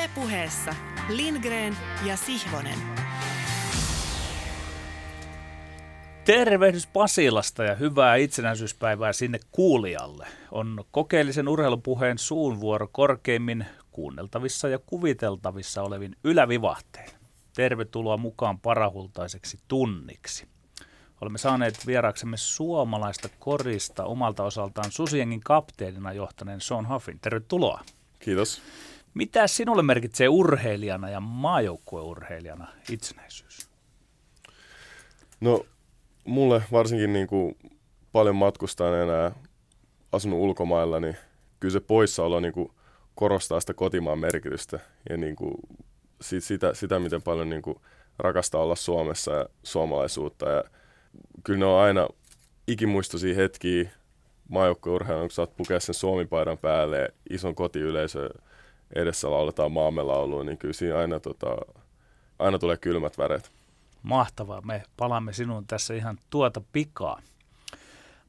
Ylepuheessa Lindgren ja Sihvonen. Tervehdys Pasilasta ja hyvää itsenäisyyspäivää sinne kuulijalle. On kokeellisen urheilupuheen suun vuoro korkeimmin kuunneltavissa ja kuviteltavissa olevin ylävivahteen. Tervetuloa mukaan parahultaiseksi tunniksi. Olemme saaneet vieraaksemme suomalaista korista omalta osaltaan Susiengin kapteenina johtaneen Sean Huffin. Tervetuloa. Kiitos. Mitä sinulle merkitsee urheilijana ja maajoukkueurheilijana itsenäisyys? No mulle varsinkin niin kuin paljon matkustaa enää asunut ulkomailla, niin kyllä se poissaolo niin kuin korostaa sitä kotimaan merkitystä ja niin kuin sit, sitä, sitä, miten paljon niin kuin rakastaa olla Suomessa ja suomalaisuutta. Ja kyllä ne on aina ikimuistoisia hetkiä maajoukkueurheilun, kun saat pukea sen Suomi-paidan päälle ja ison kotiyleisö edessä lauletaan maamme laulua, niin kyllä siinä aina, tota, aina tulee kylmät väreet. Mahtavaa. Me palaamme sinun tässä ihan tuota pikaa.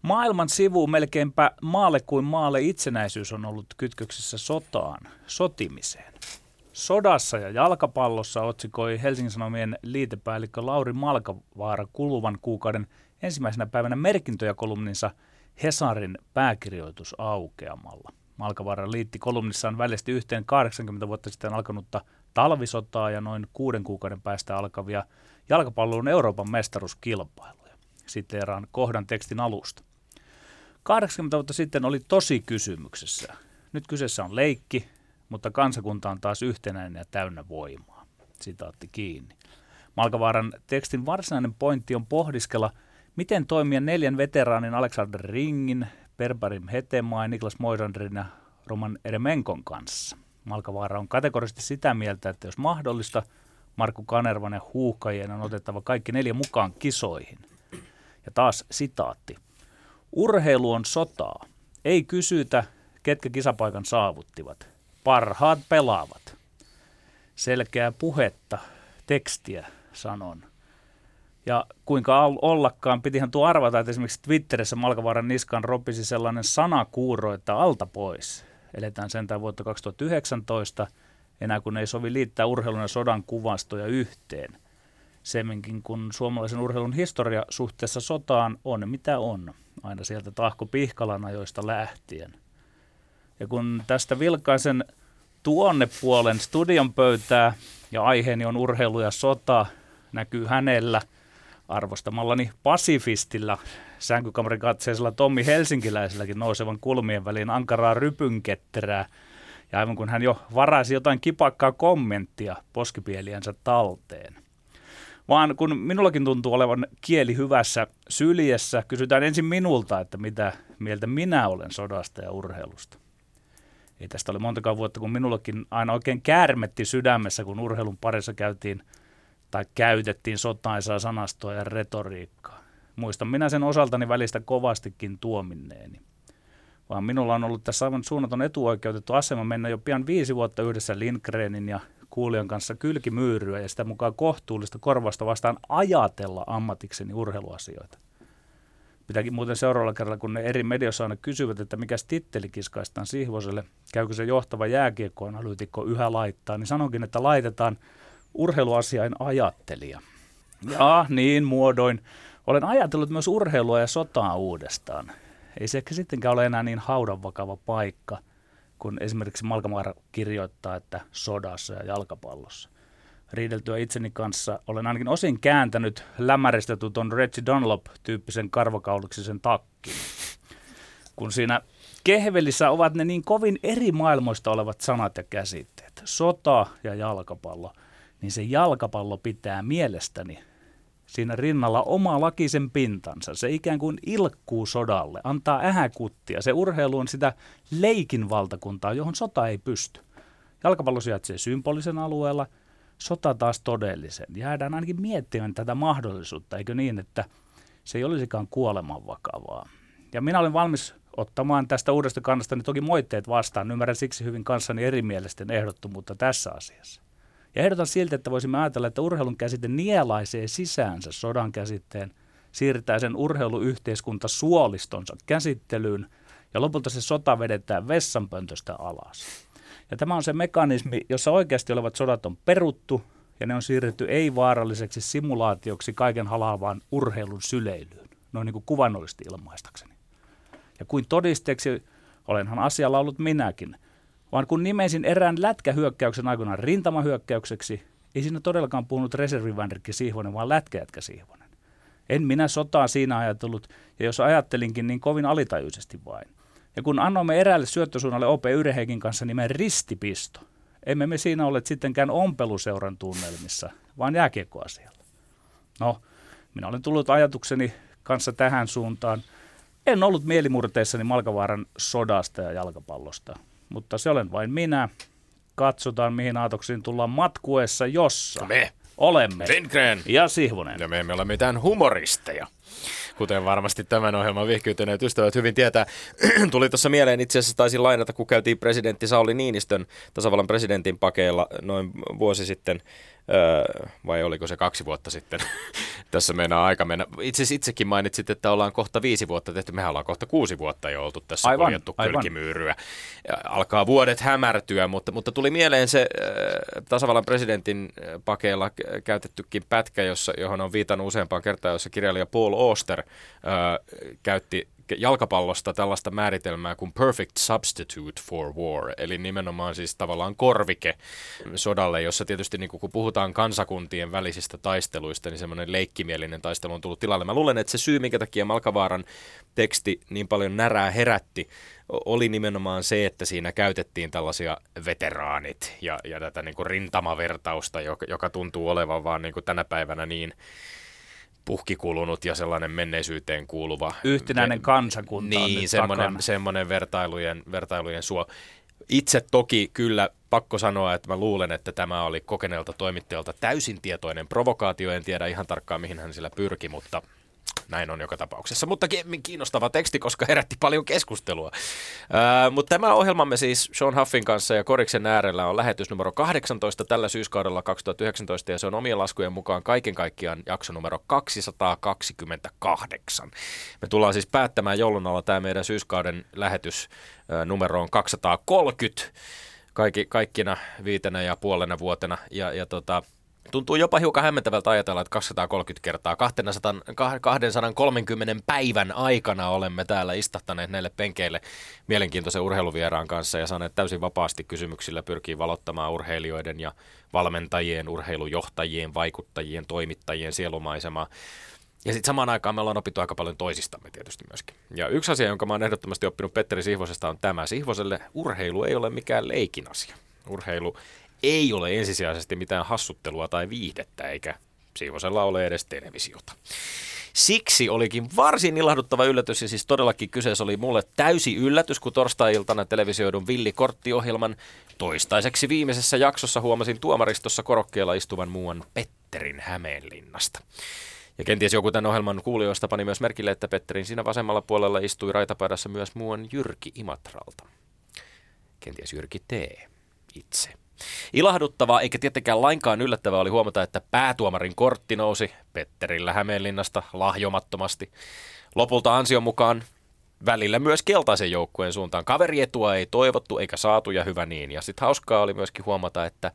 Maailman sivu melkeinpä maalle kuin maalle itsenäisyys on ollut kytköksissä sotaan, sotimiseen. Sodassa ja jalkapallossa otsikoi Helsingin Sanomien liitepäällikkö Lauri Malkavaara kuluvan kuukauden ensimmäisenä päivänä merkintöjä kolumninsa Hesarin pääkirjoitus aukeamalla. Malkavaara liitti kolumnissaan väljästi yhteen 80 vuotta sitten alkanutta talvisotaa ja noin kuuden kuukauden päästä alkavia jalkapallon Euroopan mestaruuskilpailuja. Siteeraan kohdan tekstin alusta. 80 vuotta sitten oli tosi kysymyksessä. Nyt kyseessä on leikki, mutta kansakunta on taas yhtenäinen ja täynnä voimaa. Sitaatti kiinni. Malkavaaran tekstin varsinainen pointti on pohdiskella, miten toimia neljän veteraanin Alexander Ringin, Perbarim Hetemaa ja Niklas Moisanderin ja Roman Eremenkon kanssa. Malkavaara on kategorisesti sitä mieltä, että jos mahdollista, Markku Kanervan ja huuhkajien on otettava kaikki neljä mukaan kisoihin. Ja taas sitaatti. Urheilu on sotaa. Ei kysytä, ketkä kisapaikan saavuttivat. Parhaat pelaavat. Selkeää puhetta, tekstiä sanon. Ja kuinka ollakaan, pitihän tuo arvata, että esimerkiksi Twitterissä Malkavaaran niskan ropisi sellainen sanakuuro, että alta pois. Eletään sentään vuotta 2019, enää kun ei sovi liittää urheilun ja sodan kuvastoja yhteen. Semminkin kun suomalaisen urheilun historia suhteessa sotaan on mitä on, aina sieltä Tahko Pihkalan ajoista lähtien. Ja kun tästä vilkaisen tuonne puolen studion pöytää ja aiheeni on urheilu ja sota, näkyy hänellä – arvostamallani pasifistilla, sänkykamarin katseisella Tommi Helsinkiläiselläkin nousevan kulmien väliin ankaraa rypynketterää. Ja aivan kun hän jo varasi jotain kipakkaa kommenttia poskipieliänsä talteen. Vaan kun minullakin tuntuu olevan kieli hyvässä syljessä, kysytään ensin minulta, että mitä mieltä minä olen sodasta ja urheilusta. Ei tästä ole montakaan vuotta, kun minullakin aina oikein käärmetti sydämessä, kun urheilun parissa käytiin – tai käytettiin sotaisaa sanastoa ja retoriikkaa. Muistan minä sen osaltani välistä kovastikin tuominneeni. Vaan minulla on ollut tässä aivan suunnaton etuoikeutettu asema mennä jo pian viisi vuotta yhdessä Lindgrenin ja kuulijan kanssa kylkimyyryä ja sitä mukaan kohtuullista korvasta vastaan ajatella ammatikseni urheiluasioita. Pitääkin muuten seuraavalla kerralla, kun ne eri medioissa aina kysyvät, että mikä titteli kiskaistaan Sihvoselle, käykö se johtava jääkiekkoanalyytikko yhä laittaa, niin sanonkin, että laitetaan – urheiluasiain ajattelija. Ja niin muodoin. Olen ajatellut myös urheilua ja sotaa uudestaan. Ei se ehkä sittenkään ole enää niin haudan vakava paikka, kun esimerkiksi Malkamaara kirjoittaa, että sodassa ja jalkapallossa. Riideltyä itseni kanssa olen ainakin osin kääntänyt lämäristetyn tuon Reggie Dunlop-tyyppisen karvakauliksisen takkin. Kun siinä kehvelissä ovat ne niin kovin eri maailmoista olevat sanat ja käsitteet. Sota ja jalkapallo – niin se jalkapallo pitää mielestäni siinä rinnalla oma lakisen pintansa. Se ikään kuin ilkkuu sodalle, antaa ähäkuttia. Se urheilu on sitä leikin valtakuntaa, johon sota ei pysty. Jalkapallo sijaitsee symbolisen alueella, sota taas todellisen. Jäädään ainakin miettimään tätä mahdollisuutta, eikö niin, että se ei olisikaan kuoleman vakavaa. Ja minä olen valmis ottamaan tästä uudesta kannasta toki moitteet vastaan. Ymmärrän siksi hyvin kanssani erimielisten ehdottomuutta tässä asiassa. Ja ehdotan siltä, että voisimme ajatella, että urheilun käsite nielaisee sisäänsä sodan käsitteen, siirtää sen urheiluyhteiskunta suolistonsa käsittelyyn ja lopulta se sota vedetään vessanpöntöstä alas. Ja tämä on se mekanismi, jossa oikeasti olevat sodat on peruttu ja ne on siirretty ei-vaaralliseksi simulaatioksi kaiken halaavaan urheilun syleilyyn, noin niin kuin kuvannollisesti ilmaistakseni. Ja kuin todisteeksi, olenhan asialla ollut minäkin, vaan kun nimesin erään lätkähyökkäyksen aikoinaan rintamahyökkäykseksi, ei siinä todellakaan puhunut reservivänrikki Sihvonen, vaan lätkäjätkä Sihvonen. En minä sotaa siinä ajatellut, ja jos ajattelinkin, niin kovin alitajuisesti vain. Ja kun annoimme eräälle syöttösuunnalle OP Yreheikin kanssa nimen ristipisto, emme me siinä ole sittenkään ompeluseuran tunnelmissa, vaan jääkiekkoasialla. No, minä olen tullut ajatukseni kanssa tähän suuntaan. En ollut mielimurteissani Malkavaaran sodasta ja jalkapallosta, mutta se olen vain minä. Katsotaan, mihin aatoksiin tullaan matkuessa, jossa Me. olemme. Lindgren. Ja Sihvonen. Ja me emme ole mitään humoristeja. Kuten varmasti tämän ohjelman vihkyytyneet ystävät hyvin tietää. Tuli tuossa mieleen, itse asiassa taisin lainata, kun käytiin presidentti Sauli Niinistön tasavallan presidentin pakeilla noin vuosi sitten, öö, vai oliko se kaksi vuotta sitten. tässä meinaa aika mennä. Itse itsekin mainitsit, että ollaan kohta viisi vuotta tehty. Mehän ollaan kohta kuusi vuotta jo oltu tässä Aivan, kuljettu kylkimyyryä. Alkaa vuodet hämärtyä, mutta, mutta tuli mieleen se äh, tasavallan presidentin äh, pakeilla käytettykin pätkä, jossa, johon on viitannut useampaan kertaan, jossa kirjailija Paul Auster äh, käytti jalkapallosta tällaista määritelmää kuin perfect substitute for war, eli nimenomaan siis tavallaan korvike sodalle, jossa tietysti niin kun puhutaan kansakuntien välisistä taisteluista, niin semmoinen leikkimielinen taistelu on tullut tilalle. Mä luulen, että se syy, minkä takia Malkavaaran teksti niin paljon närää herätti, oli nimenomaan se, että siinä käytettiin tällaisia veteraanit ja, ja tätä niin rintamavertausta, joka, joka tuntuu olevan vaan niin tänä päivänä niin puhkikulunut ja sellainen menneisyyteen kuuluva. Yhtenäinen ve- kansakunta on Niin, nyt semmoinen, takana. semmoinen vertailujen, vertailujen suo. Itse toki kyllä pakko sanoa, että mä luulen, että tämä oli kokeneelta toimittajalta täysin tietoinen provokaatio. En tiedä ihan tarkkaan, mihin hän sillä pyrki, mutta näin on joka tapauksessa. Mutta ki- kiinnostava teksti, koska herätti paljon keskustelua. Ää, mutta tämä ohjelmamme siis Sean Huffin kanssa ja Koriksen äärellä on lähetys numero 18 tällä syyskaudella 2019 ja se on omien laskujen mukaan kaiken kaikkiaan jakso numero 228. Me tullaan siis päättämään joulun alla tämä meidän syyskauden lähetys numeroon 230 kaikki, kaikkina viitenä ja puolena vuotena. Ja, ja tota, tuntuu jopa hiukan hämmentävältä ajatella, että 230 kertaa 200, 230 päivän aikana olemme täällä istahtaneet näille penkeille mielenkiintoisen urheiluvieraan kanssa ja saaneet täysin vapaasti kysymyksillä pyrkii valottamaan urheilijoiden ja valmentajien, urheilujohtajien, vaikuttajien, toimittajien sielumaisemaa. Ja sitten samaan aikaan me ollaan opittu aika paljon toisistamme tietysti myöskin. Ja yksi asia, jonka mä oon ehdottomasti oppinut Petteri Sihvosesta on tämä. Sihvoselle urheilu ei ole mikään leikin asia. Urheilu ei ole ensisijaisesti mitään hassuttelua tai viihdettä, eikä Sihvosella ole edes televisiota. Siksi olikin varsin ilahduttava yllätys, ja siis todellakin kyseessä oli mulle täysi yllätys, kun torstai-iltana televisioidun Villi Kortti-ohjelman toistaiseksi viimeisessä jaksossa huomasin tuomaristossa korokkeella istuvan muuan Petterin Hämeenlinnasta. Ja kenties joku tämän ohjelman kuulijoista pani myös merkille, että Petterin siinä vasemmalla puolella istui raitapaidassa myös muuan Jyrki Imatralta. Kenties Jyrki T. itse. Ilahduttavaa eikä tietenkään lainkaan yllättävää oli huomata, että päätuomarin kortti nousi Petterillä Hämeenlinnasta lahjomattomasti. Lopulta ansion mukaan välillä myös keltaisen joukkueen suuntaan. Kaverietua ei toivottu eikä saatu ja hyvä niin. Ja sitten hauskaa oli myöskin huomata, että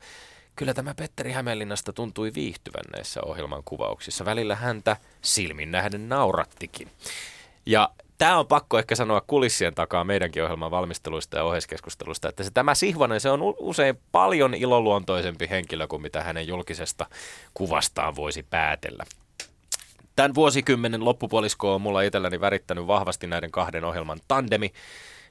kyllä tämä Petteri Hämeenlinnasta tuntui viihtyvän näissä ohjelman kuvauksissa. Välillä häntä silmin nähden naurattikin. Ja tämä on pakko ehkä sanoa kulissien takaa meidänkin ohjelman valmisteluista ja oheiskeskustelusta, että se tämä Sihvonen, se on usein paljon iloluontoisempi henkilö kuin mitä hänen julkisesta kuvastaan voisi päätellä. Tämän vuosikymmenen loppupuolisko on mulla itselläni värittänyt vahvasti näiden kahden ohjelman tandemi,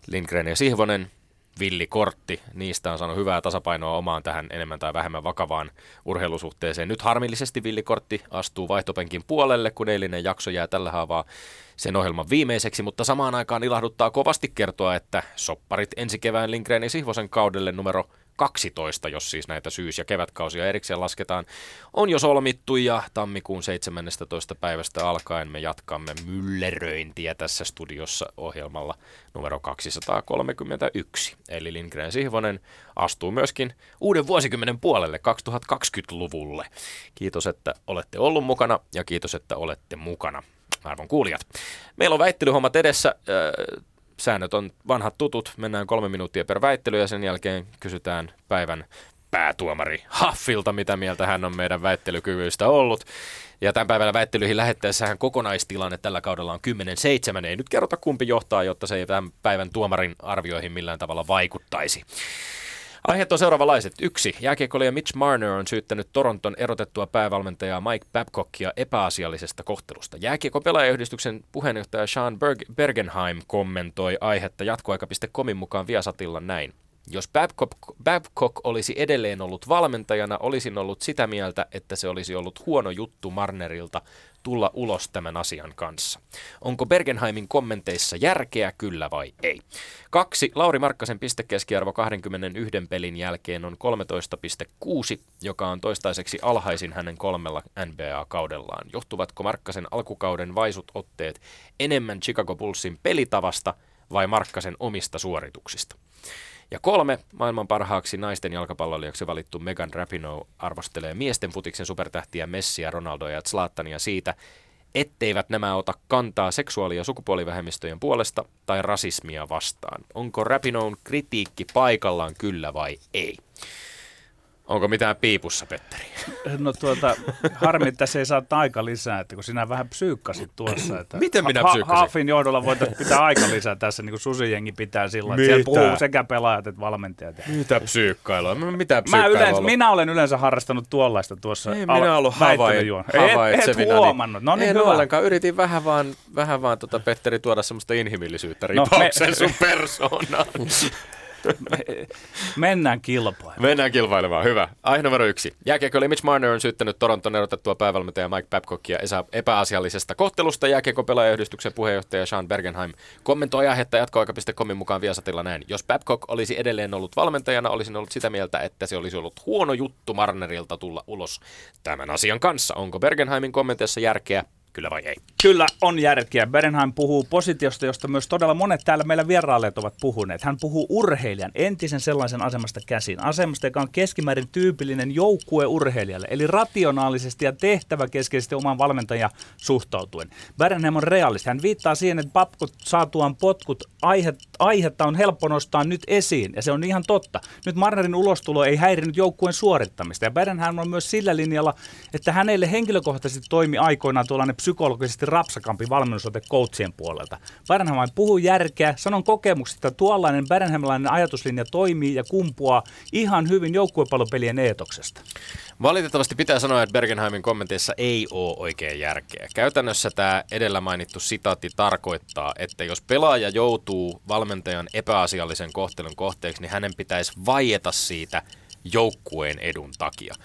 Lindgren ja Sihvonen, Villi Kortti, niistä on saanut hyvää tasapainoa omaan tähän enemmän tai vähemmän vakavaan urheilusuhteeseen. Nyt harmillisesti Villi Kortti astuu vaihtopenkin puolelle, kun eilinen jakso jää tällä haavaa sen ohjelman viimeiseksi, mutta samaan aikaan ilahduttaa kovasti kertoa, että sopparit ensi kevään Lindgren ja Sihvosen kaudelle numero 12, jos siis näitä syys- ja kevätkausia erikseen lasketaan, on jo solmittu ja tammikuun 17. päivästä alkaen me jatkamme mylleröintiä tässä studiossa ohjelmalla numero 231. Eli Lindgren Sihvonen astuu myöskin uuden vuosikymmenen puolelle 2020-luvulle. Kiitos, että olette ollut mukana ja kiitos, että olette mukana arvon kuulijat. Meillä on väittelyhommat edessä. Säännöt on vanhat tutut, mennään kolme minuuttia per väittely ja sen jälkeen kysytään päivän päätuomari Haffilta, mitä mieltä hän on meidän väittelykyvyistä ollut. Ja tämän päivän väittelyihin lähettäessähän kokonaistilanne tällä kaudella on 10-7. Ei nyt kerrota kumpi johtaa, jotta se ei tämän päivän tuomarin arvioihin millään tavalla vaikuttaisi. Aiheet on seuraavanlaiset. Yksi. Jääkiekkoilija Mitch Marner on syyttänyt Toronton erotettua päävalmentajaa Mike Babcockia epäasiallisesta kohtelusta. Jääkiekko pelaajayhdistyksen puheenjohtaja Sean Berg- Bergenheim kommentoi aihetta jatkoaika.comin mukaan Viasatilla näin. Jos Babcock, Babcock olisi edelleen ollut valmentajana, olisin ollut sitä mieltä, että se olisi ollut huono juttu Marnerilta tulla ulos tämän asian kanssa. Onko Bergenheimin kommenteissa järkeä, kyllä vai ei? Kaksi. Lauri Markkasen pistekeskiarvo 21 pelin jälkeen on 13,6, joka on toistaiseksi alhaisin hänen kolmella NBA-kaudellaan. Johtuvatko Markkasen alkukauden vaisut otteet enemmän Chicago Bullsin pelitavasta vai Markkasen omista suorituksista? Ja kolme, maailman parhaaksi naisten jalkapallolijaksi valittu Megan Rapinoe arvostelee miesten futiksen supertähtiä Messiä, Ronaldoa ja Zlatania siitä, etteivät nämä ota kantaa seksuaali- ja sukupuolivähemmistöjen puolesta tai rasismia vastaan. Onko Rapinoen kritiikki paikallaan kyllä vai ei? Onko mitään piipussa, Petteri? No tuota, harmi, että se ei saa aika lisää, että kun sinä vähän psyykkasit tuossa. Että Miten minä ha- psyykkasin? Haafin johdolla voitaisiin pitää aika lisää tässä, niin kuin susijengi pitää sillä, että siellä puhuu sekä pelaajat että valmentajat. Mitä psyykkailua? Mitä Mä psyykkailua? yleensä, minä olen yleensä harrastanut tuollaista tuossa Ei minä ollut havain, Et, et havaitsevinani. huomannut. No niin, en hyvä. ollenkaan. Yritin vähän vaan, vähän vaan tota Petteri tuoda semmoista inhimillisyyttä No, ripauksen me- sun persoonaan. Mennään kilpaan. Mennään kilpailemaan. Hyvä. Aihe numero yksi. Jääkiekkoilija Mitch Marner on syyttänyt Toronton erotettua päävalmentaja Mike Babcockia epäasiallisesta kohtelusta. Jääkiekko pelaajayhdistyksen puheenjohtaja Sean Bergenheim kommentoi aihetta jatkoaika.comin mukaan Viasatilla näin. Jos Babcock olisi edelleen ollut valmentajana, olisin ollut sitä mieltä, että se olisi ollut huono juttu Marnerilta tulla ulos tämän asian kanssa. Onko Bergenheimin kommenteissa järkeä? Kyllä vai ei? Kyllä on järkeä. Berenheim puhuu positiosta, josta myös todella monet täällä meillä vierailleet ovat puhuneet. Hän puhuu urheilijan, entisen sellaisen asemasta käsin. Asemasta, joka on keskimäärin tyypillinen joukkueurheilijalle, eli rationaalisesti ja tehtäväkeskeisesti oman valmentajan suhtautuen. Berenheim on realisti. Hän viittaa siihen, että papkut saatuaan potkut aihe, aihetta on helppo nostaa nyt esiin, ja se on ihan totta. Nyt Marnerin ulostulo ei häirinyt joukkueen suorittamista, ja Berenheim on myös sillä linjalla, että hänelle henkilökohtaisesti toimi aikoinaan tuollainen psykologisesti rapsakampi valmennusote coachien puolelta. Bernheim puhuu järkeä, sanon kokemuksesta, että tuollainen Bernheimilainen ajatuslinja toimii ja kumpuaa ihan hyvin joukkuepallopelien eetoksesta. Valitettavasti pitää sanoa, että Bergenheimin kommenteissa ei ole oikein järkeä. Käytännössä tämä edellä mainittu sitaatti tarkoittaa, että jos pelaaja joutuu valmentajan epäasiallisen kohtelun kohteeksi, niin hänen pitäisi vaieta siitä joukkueen edun takia.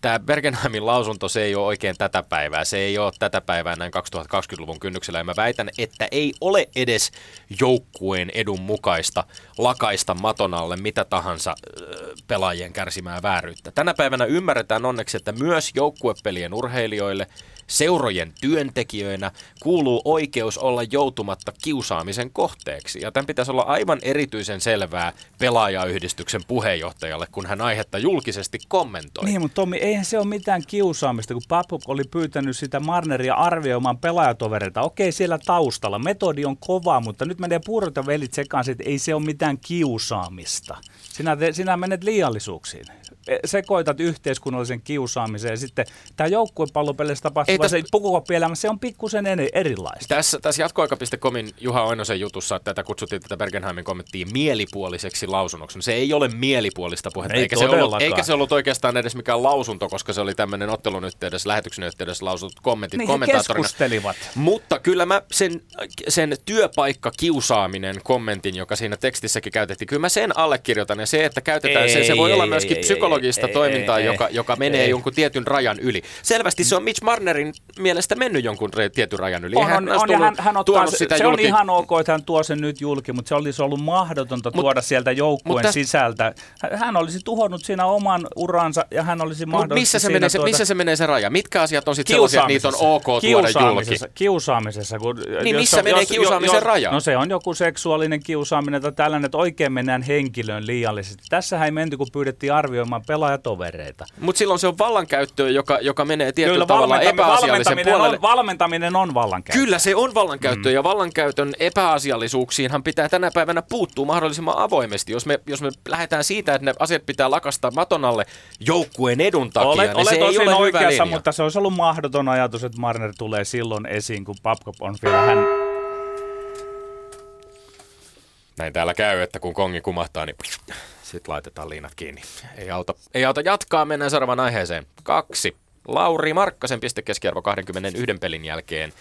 Tämä Bergenheimin lausunto, se ei ole oikein tätä päivää. Se ei ole tätä päivää näin 2020-luvun kynnyksellä. Ja mä väitän, että ei ole edes joukkueen edun mukaista lakaista maton alle mitä tahansa pelaajien kärsimää vääryyttä. Tänä päivänä ymmärretään onneksi, että myös joukkuepelien urheilijoille seurojen työntekijöinä kuuluu oikeus olla joutumatta kiusaamisen kohteeksi. Ja tämän pitäisi olla aivan erityisen selvää pelaajayhdistyksen puheenjohtajalle, kun hän aihetta julkisesti kommentoi. Niin, mutta Tommi, eihän se ole mitään kiusaamista, kun Babcock oli pyytänyt sitä Marneria arvioimaan pelaajatovereita. Okei, siellä taustalla. Metodi on kova, mutta nyt menee puurot ja velit sekaan, että ei se ole mitään kiusaamista. Sinä, te, sinä menet liiallisuuksiin. E, Sekoitat yhteiskunnallisen kiusaamisen ja sitten tämä joukkuepallopeleissä tapahtuva Ei täs- se pukukopielämä, se on pikkusen eri- erilaista. Tässä, tässä jatkoaika.comin Juha Oinosen jutussa tätä kutsuttiin tätä Bergenheimin kommenttia mielipuoliseksi lausunnoksi. No, se ei ole mielipuolista puhetta, Ei eikä, se ollut, eikä se ollut oikeastaan edes mikään lausunto, koska se oli tämmöinen ottelun yhteydessä, lähetyksen yhteydessä lausutut kommentit Niin kommentaattorina. keskustelivat. Mutta kyllä mä sen, sen työpaikka kiusaaminen kommentin, joka siinä tekstissäkin käytettiin, kyllä mä sen allekirjoitan. Ja se, että käytetään, se, se voi Ei, olla ei, myöskin ei, psykologista ei, toimintaa, ei, joka, ei, joka menee ei. jonkun tietyn rajan yli. Selvästi se on Mitch Marnerin mielestä mennyt jonkun re- tietyn rajan yli. On, Eihän on, on, tullut- hän, hän ottaa, se, sitä se on julki- ihan ok, että hän tuo sen nyt julki, mutta se olisi ollut mahdotonta Mut- tuoda sieltä joukkueen mut täs- sisältä. Hän- Hän olisi tuhonnut siinä oman uransa ja hän olisi Mut mahdollisesti missä se, menee se, tuota, missä se menee se raja? Mitkä asiat on sitten sellaisia, että niitä on ok tuoda julki? kiusaamisessa. Kun, Niin, missä menee kiusaamisen raja? No se on joku seksuaalinen kiusaaminen tai tällainen, että oikein mennään henkilöön liiallisesti. Tässähän ei menty, kun pyydettiin arvioimaan pelaajatovereita. Mutta silloin se on vallankäyttöä, joka, joka menee tietyllä Kyllä tavalla epäasiallisen valmentaminen, puolelle. on, valmentaminen on vallankäyttö. Kyllä se on vallankäyttöä mm. ja vallankäytön epäasiallisuuksiinhan pitää tänä päivänä puuttua mahdollisimman avoimesti. Jos me, jos me lähdetään siitä, että ne asiat pitää lakastaa maton alle joukkueen edun takia, Olet, niin olet se ei ole hyvä oikeassa, linja. mutta se olisi ollut mahdoton ajatus, että Marner tulee silloin esiin, kun Babcock on vielä hän... Näin täällä käy, että kun kongi kumahtaa, niin sitten laitetaan liinat kiinni. Ei auta, ei auta jatkaa, mennään seuraavaan aiheeseen. Kaksi. Lauri Markkasen pistekeskiarvo 21 pelin jälkeen.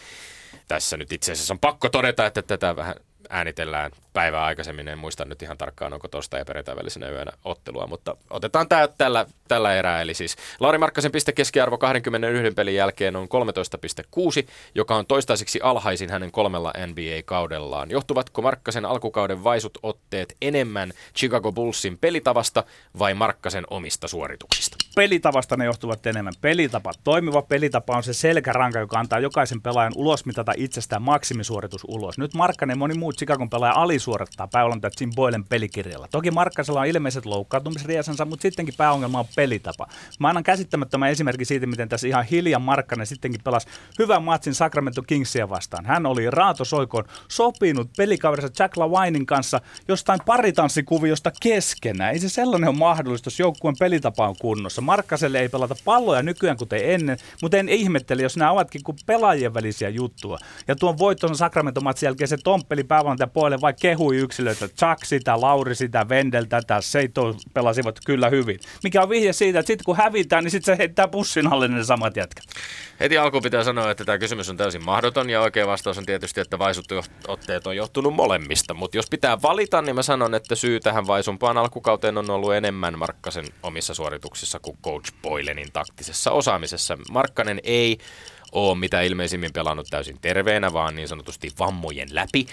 Tässä nyt itse asiassa on pakko todeta, että tätä vähän äänitellään päivää aikaisemmin. En muista nyt ihan tarkkaan, onko torstai ja perjantai välisenä yönä ottelua, mutta otetaan tämä tällä, tällä erää. Eli siis Lauri Markkasen pistekeskiarvo 21 pelin jälkeen on 13,6, joka on toistaiseksi alhaisin hänen kolmella NBA-kaudellaan. Johtuvatko Markkasen alkukauden vaisut otteet enemmän Chicago Bullsin pelitavasta vai Markkasen omista suorituksista? Pelitavasta ne johtuvat enemmän. Pelitapa, toimiva pelitapa on se selkäranka, joka antaa jokaisen pelaajan ulos mitata itsestään maksimisuoritus ulos. Nyt Markkanen ja moni muu Chicagon pelaaja alisuorittaa päävalmentaja Jim Boylen pelikirjalla. Toki Markkasella on ilmeiset loukkaantumisriesansa, mutta sittenkin pääongelma on pelitapa. Mä annan käsittämättömän esimerkki siitä, miten tässä ihan hiljaa Markkanen sittenkin pelasi hyvän matsin Sacramento Kingsia vastaan. Hän oli raatosoikoon sopinut pelikaverinsa Jack LaWinin kanssa jostain paritanssikuviosta keskenään. Ei se sellainen ole mahdollista, jos joukkueen pelitapa on kunnossa. Markkaselle ei pelata palloja nykyään kuten ennen, mutta en ihmetteli, jos nämä ovatkin kuin pelaajien välisiä juttuja. Ja tuon voitton Sacramento-matsin jälkeen se tomppeli päävalmentaja puolelle vai kehui yksilöitä. Chuck sitä, Lauri sitä, Vendel tätä, Seito pelasivat kyllä hyvin. Mikä on vihje siitä, että sitten kun hävitään, niin sitten se heittää pussin alle ne samat jätkät. Heti alkuun pitää sanoa, että tämä kysymys on täysin mahdoton ja oikea vastaus on tietysti, että vaisut otteet on johtunut molemmista. Mutta jos pitää valita, niin mä sanon, että syy tähän vaisumpaan alkukauteen on ollut enemmän Markkasen omissa suorituksissa kuin Coach Boylenin taktisessa osaamisessa. Markkanen ei ole mitä ilmeisimmin pelannut täysin terveenä, vaan niin sanotusti vammojen läpi.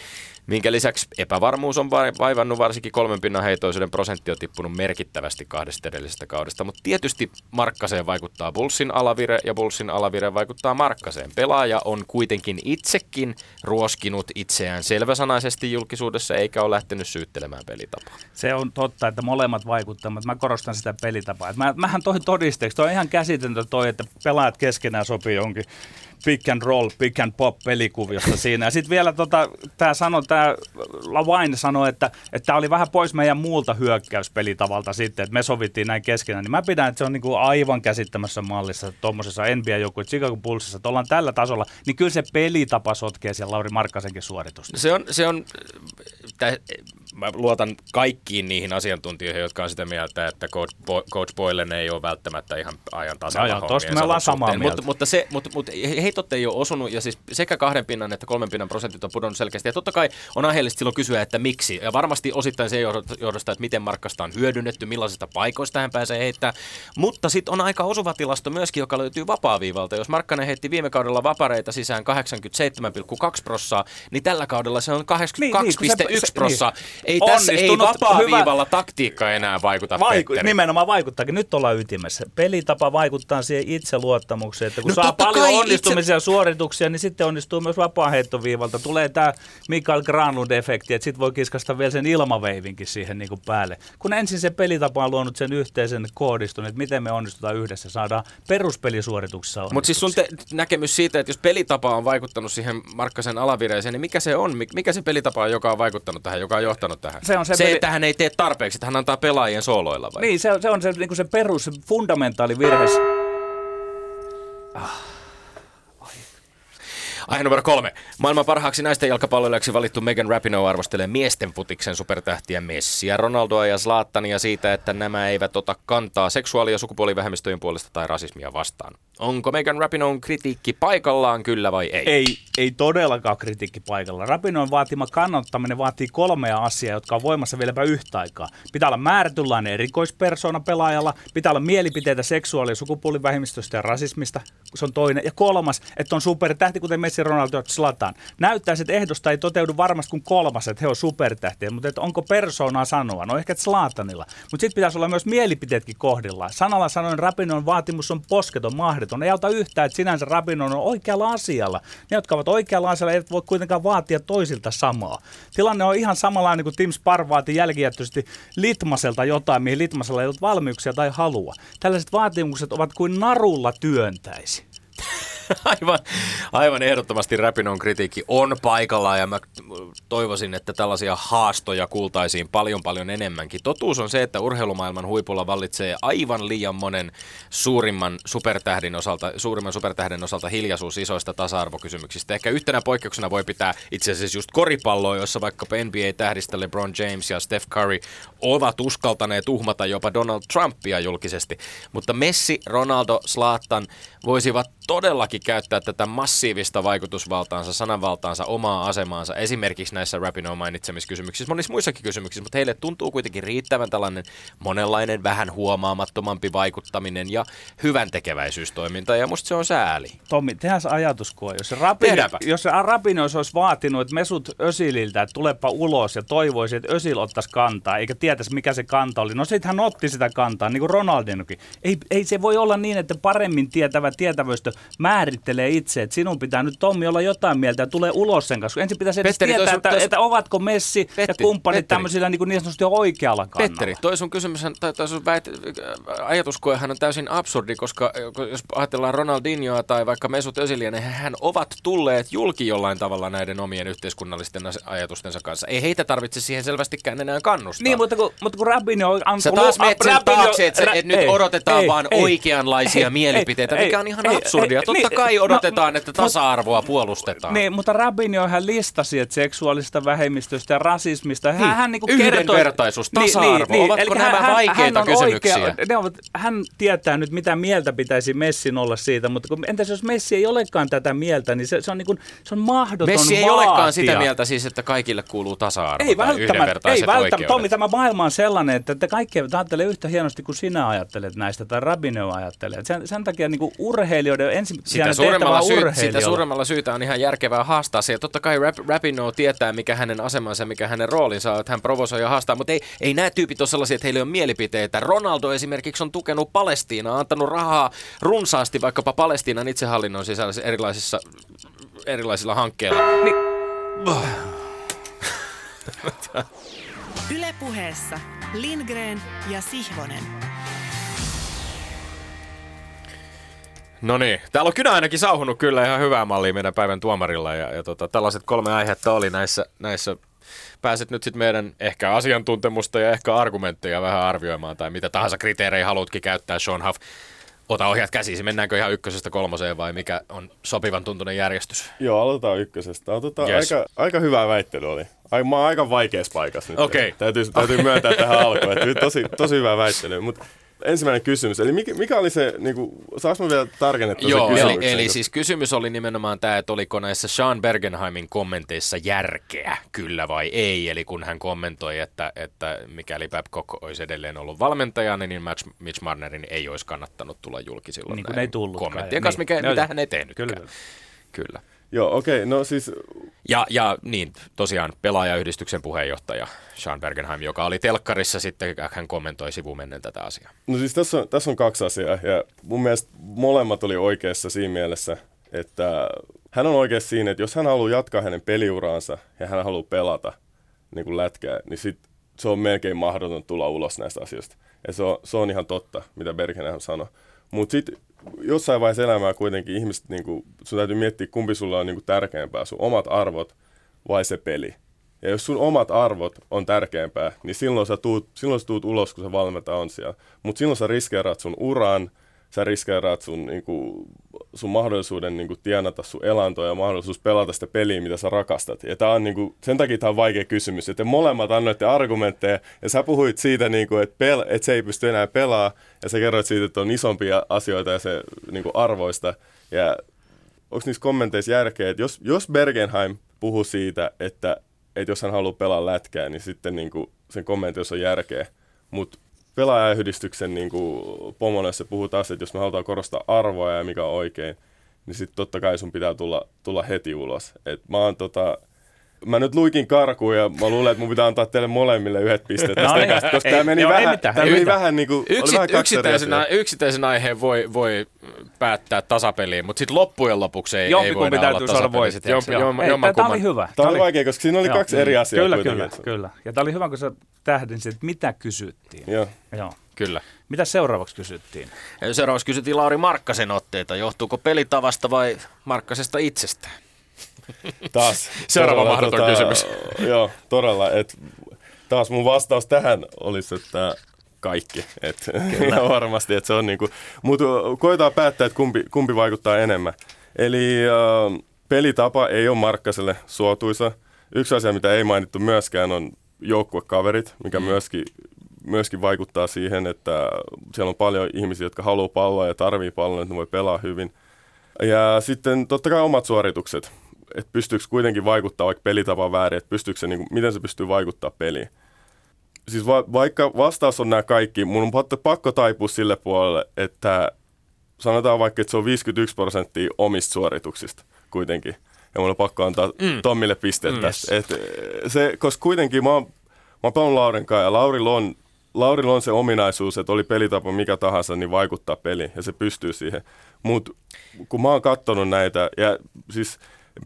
Minkä lisäksi epävarmuus on vaivannut varsinkin kolmen pinnan heitoisuuden prosentti on tippunut merkittävästi kahdesta edellisestä kaudesta. Mutta tietysti Markkaseen vaikuttaa Bullsin alavire ja Bullsin alavire vaikuttaa Markkaseen. Pelaaja on kuitenkin itsekin ruoskinut itseään selväsanaisesti julkisuudessa eikä ole lähtenyt syyttelemään pelitapaa. Se on totta, että molemmat vaikuttavat, mä korostan sitä pelitapaa. Mä, mähän toin todisteeksi, toi on ihan käsitöntä toi, että pelaajat keskenään sopii jonkin pick and roll, pick and pop pelikuviosta siinä. Ja sitten vielä tota, tämä sano, tämä Lavain sanoi, että tämä oli vähän pois meidän muulta hyökkäyspelitavalta sitten, että me sovittiin näin keskenään. Niin mä pidän, että se on niinku aivan käsittämässä mallissa tuommoisessa NBA-joukkueessa Chicago Bullsissa, että ollaan tällä tasolla, niin kyllä se pelitapa sotkee siellä Lauri Markkasenkin suoritusta. Se on, se on tä, mä luotan kaikkiin niihin asiantuntijoihin, jotka on sitä mieltä, että Coach, Bo- Coach Boylen ei ole välttämättä ihan ajan tasalla. Joo, tosta me ollaan samaa mieltä. Mutta, mutta, se, mutta, mutta heitot ei ole osunut, ja siis sekä kahden pinnan että kolmen pinnan prosentit on pudonnut selkeästi. Ja totta kai on aiheellista silloin kysyä, että miksi. Ja varmasti osittain se johdosta, että miten Markkasta on hyödynnetty, millaisista paikoista hän pääsee heittämään. Mutta sitten on aika osuva tilasto myöskin, joka löytyy vapaaviivalta. Jos Markkanen heitti viime kaudella vapareita sisään 87,2 prossaa, niin tällä kaudella se on 82,1 niin, niin, prossaa. Niin. Ei tässä ei vapaa-viivalla taktiikka enää vaikuta, Vaiku- Nimenomaan vaikuttaakin. Nyt ollaan ytimessä. Pelitapa vaikuttaa siihen itseluottamukseen, että kun no, saa paljon onnistumisia itse... suorituksia, niin sitten onnistuu myös vapaa-heittoviivalta. Tulee tämä Mikael Granlund-efekti, että sitten voi kiskasta vielä sen ilmaveivinkin siihen niin kuin päälle. Kun ensin se pelitapa on luonut sen yhteisen koodiston, että miten me onnistutaan yhdessä, saadaan peruspelisuorituksessa Mutta siis sun te- näkemys siitä, että jos pelitapa on vaikuttanut siihen Markkasen alavireeseen, niin mikä se on? Mikä se pelitapa on, joka on vaikuttanut tähän, joka on johtanut tähän? Se, on se, se peli... että hän ei tee tarpeeksi, että hän antaa pelaajien sooloilla vai? Niin, se, se on se, niin se perus, se fundamentaali virhe. Ah. Aihe numero kolme. Maailman parhaaksi naisten jalkapalloilijaksi valittu Megan Rapinoe arvostelee miesten futiksen supertähtiä Messiä, Ronaldoa ja Zlatania siitä, että nämä eivät ota kantaa seksuaali- ja sukupuolivähemmistöjen puolesta tai rasismia vastaan. Onko Megan Rapinoen kritiikki paikallaan, kyllä vai ei? Ei, ei todellakaan kritiikki paikalla. Rapinoen vaatima kannattaminen vaatii kolmea asiaa, jotka on voimassa vieläpä yhtä aikaa. Pitää olla määrätynlainen erikoispersona pelaajalla, pitää olla mielipiteitä seksuaali- ja sukupuolivähemmistöstä ja rasismista, se on toinen. Ja kolmas, että on supertähti, kuten Messi, Ronaldo ja Zlatan. Näyttää, että ehdosta ei toteudu varmasti kuin kolmas, että he on supertähtiä, mutta että onko persoonaa sanoa? No ehkä Zlatanilla. Mutta sitten pitäisi olla myös mielipiteetkin kohdillaan. Sanalla sanoen Rapinoen vaatimus on posketon mahdoton mahdoton. Ei auta yhtään, että sinänsä Rabinon on oikealla asialla. Ne, jotka ovat oikealla asialla, eivät voi kuitenkaan vaatia toisilta samaa. Tilanne on ihan samanlainen kuin Tim Spar vaati jälkijättöisesti Litmaselta jotain, mihin Litmasella ei ollut valmiuksia tai halua. Tällaiset vaatimukset ovat kuin narulla työntäisi. aivan, aivan ehdottomasti Rapinon kritiikki on paikallaan ja mä toivoisin, että tällaisia haastoja kuultaisiin paljon paljon enemmänkin. Totuus on se, että urheilumaailman huipulla vallitsee aivan liian monen suurimman supertähdin osalta, suurimman supertähden osalta hiljaisuus isoista tasa-arvokysymyksistä. Ehkä yhtenä poikkeuksena voi pitää itse asiassa just koripalloa, jossa vaikka NBA-tähdistä LeBron James ja Steph Curry ovat uskaltaneet uhmata jopa Donald Trumpia julkisesti. Mutta Messi, Ronaldo, Slaattan voisivat todellakin käyttää tätä massiivista vaikutusvaltaansa, sananvaltaansa, omaa asemaansa, esimerkiksi näissä Rapinoe mainitsemiskysymyksissä, monissa muissakin kysymyksissä, mutta heille tuntuu kuitenkin riittävän tällainen monenlainen, vähän huomaamattomampi vaikuttaminen ja hyvän tekeväisyystoiminta, ja musta se on sääli. Tommi, tehdään se ajatuskoe. Jos Rapino, jos se Rapino olisi vaatinut että Mesut Ösililtä, että tulepa ulos ja toivoisi, että Ösil ottaisi kantaa, eikä tietäisi mikä se kanta oli. No sitten hän otti sitä kantaa, niin kuin Ronaldinokin. Ei, ei se voi olla niin, että paremmin tietävä tietävöistö määrittelee itse, että sinun pitää nyt Tommi olla jotain mieltä ja tulee ulos sen kanssa. Ensin pitäisi edes Petteri, tietää, että, tos... että, ovatko Messi Petteri, ja kumppanit Petteri. tämmöisillä niin, niin sanotusti oikealla kannalla. Petteri, toi sun kysymys, tai toi sun väit, ajatuskoehan on täysin absurdi, koska jos ajatellaan Ronaldinhoa tai vaikka Mesut Öziliä, niin hän ovat tulleet julki jollain tavalla näiden omien yhteiskunnallisten ajatustensa kanssa. Ei heitä tarvitse siihen selvästikään enää kannustaa. Niin, mutta kun, mutta kun Rabinho on... Sä taas menet sen taakse, että, että nyt odotetaan ei, vaan ei, oikeanlaisia ei, mielipiteitä, ei, mikä on ihan ei, absurdia. Ei, Totta niin, kai odotetaan, no, että tasa-arvoa puolustetaan. Niin, mutta Rabinho hän listasi, että seksuaalista vähemmistöstä ja rasismista. Hän, niin, hän niin yhdenvertaisuus, tasa-arvo, niin, niin, ovatko nämä hän, vaikeita hän kysymyksiä? Oikea, ne ovat, hän tietää nyt, mitä mieltä pitäisi Messin olla siitä, mutta kun, entäs jos Messi ei olekaan tätä mieltä, niin se, se, on, niin kuin, se on mahdoton Messi ei vaatia. olekaan sitä mieltä siis, että kaikille kuuluu tasa-arvo ei välttämättä, ei välttämättä. Tommi, tämä maailma on sellainen, että te kaikki ajattelee yhtä hienosti kuin sinä ajattelet näistä tai Rabinho ajattelee. Sen, sen takia niin kuin urheilijoiden ensin sitä suuremmalla, syy, sitä suuremmalla syytä on ihan järkevää haastaa se. Ja totta kai Rap, Rapino tietää, mikä hänen asemansa, mikä hänen roolinsa on, että hän provosoi ja haastaa. Mutta ei, ei nämä tyypit ole sellaisia, että heillä on mielipiteitä. Ronaldo esimerkiksi on tukenut Palestiinaa, antanut rahaa runsaasti vaikkapa Palestiinan itsehallinnon sisällä erilaisissa, erilaisilla hankkeilla. Niin. Ylepuheessa Lindgren ja Sihvonen. No niin, täällä on kynä ainakin sauhunut kyllä ihan hyvää mallia meidän päivän tuomarilla ja, ja tota, tällaiset kolme aihetta oli näissä, näissä pääset nyt sitten meidän ehkä asiantuntemusta ja ehkä argumentteja vähän arvioimaan tai mitä tahansa kriteerejä haluatkin käyttää, Sean Huff. Ota ohjat käsiisi, mennäänkö ihan ykkösestä kolmoseen vai mikä on sopivan tuntunen järjestys? Joo, aloitetaan ykkösestä. Otetaan yes. aika, aika hyvä väittely oli. Ai, mä oon aika vaikeassa paikassa nyt. Okay. Täytyy, täytyy myöntää tähän alkuun, että tosi, tosi hyvä väittely. Mutta ensimmäinen kysymys. Eli mikä, mikä oli se, niin kuin, saanko vielä tarkennettua Joo, se eli, eli siis kysymys oli nimenomaan tämä, että oliko näissä Sean Bergenheimin kommenteissa järkeä, kyllä vai ei. Eli kun hän kommentoi, että, että mikäli Babcock olisi edelleen ollut valmentajana, niin Mitch, Mitch Marnerin ei olisi kannattanut tulla julki silloin niin ei tullut kommenttien kanssa, mikä, niin. mitä hän ei tehnytkään. Kyllä. Kyllä. Joo, okei, okay, no siis... Ja, ja niin, tosiaan pelaajayhdistyksen puheenjohtaja Sean Bergenheim, joka oli telkkarissa sitten, hän kommentoi sivumennen tätä asiaa. No siis tässä on, tässä on kaksi asiaa, ja mun mielestä molemmat oli oikeassa siinä mielessä, että hän on oikeassa siinä, että jos hän haluaa jatkaa hänen peliuraansa ja hän haluaa pelata niin kuin lätkää, niin sit se on melkein mahdoton tulla ulos näistä asioista. Ja se on, se on ihan totta, mitä Bergenheim sanoi. Mutta sitten jossain vaiheessa elämää kuitenkin ihmiset, niin kuin, sun täytyy miettiä, kumpi sulla on niin kuin tärkeämpää, sun omat arvot vai se peli. Ja jos sun omat arvot on tärkeämpää, niin silloin sä tuut, silloin sä tuut ulos, kun se valmentaja on siellä. Mutta silloin sä riskeeraat sun uran, sä riskeeraat sun, niin kuin, sun mahdollisuuden niin kuin, tienata sun elantoa ja mahdollisuus pelata sitä peliä, mitä sä rakastat. Ja tää on, niin kuin, sen takia tämä on vaikea kysymys, että molemmat annoitte argumentteja, ja sä puhuit siitä, niin kuin, että, pel- että se ei pysty enää pelaa, ja sä kerroit siitä, että on isompia asioita ja se niin kuin, arvoista. Ja onko niissä kommenteissa järkeä, että jos, jos Bergenheim puhuu siitä, että, että jos hän haluaa pelaa lätkää, niin sitten niin kuin, sen kommentti on järkeä. Mutta pelaajayhdistyksen niin pomoneissa puhutaan, että jos me halutaan korostaa arvoa ja mikä on oikein, niin sitten totta kai sun pitää tulla, tulla heti ulos. Et mä oon tota, mä nyt luikin karkuun ja mä luulen, että mun pitää antaa teille molemmille yhdet pisteet tästä No niin. ekasta, koska Ei, tämä meni joo, ei vähän, mitään, tää ei meni mitään. vähän niin kuin, Yksi, vähän yksittäisen, yksittäisen aiheen voi, voi päättää tasapeliin, mutta sitten loppujen lopuksi ei, ei Jompikumpi voida täytyy olla saada tasapeli. voittajaksi. Jompi, Joo. jomma, Ei, Tämä jommankumman- oli hyvä. Tämä oli vaikea, koska siinä oli Joo. kaksi eri asiaa Kyllä, kyllä, kyllä. Ja tämä oli hyvä, kun sä tähdensit, että mitä kysyttiin. Joo. Joo. Kyllä. Mitä seuraavaksi kysyttiin? Seuraavaksi kysyttiin Lauri Markkasen otteita. Johtuuko pelitavasta vai Markkasesta itsestään? Taas. Seuraava todella, mahdoton kysymys. Joo, todella. Et, taas mun vastaus tähän olisi, että kaikki. Et, ihan varmasti, että se on niinku, mutta koetaan päättää, että kumpi, kumpi vaikuttaa enemmän. Eli äh, pelitapa ei ole Markkaselle suotuisa. Yksi asia, mitä ei mainittu myöskään, on joukkuekaverit, mikä mm. myöskin, myöskin vaikuttaa siihen, että siellä on paljon ihmisiä, jotka haluaa palloa ja tarvii palloa, että ne voi pelaa hyvin. Ja sitten totta kai omat suoritukset. Että pystyykö kuitenkin vaikuttaa vaikka pelitapa väärin, että pystyykö se, niin kuin, miten se pystyy vaikuttaa peliin. Siis va- vaikka vastaus on nämä kaikki, mun on pakko, taipua sille puolelle, että sanotaan vaikka, että se on 51 prosenttia omista suorituksista kuitenkin. Ja mun on pakko antaa mm. Tommille pisteet Mm, tästä. Et, eh, se, koska kuitenkin mä oon, mä oon Laurin kanssa ja Laurilla on, Laurilla on se ominaisuus, että oli pelitapa mikä tahansa, niin vaikuttaa peliin ja se pystyy siihen. Mutta kun mä oon katsonut näitä, ja siis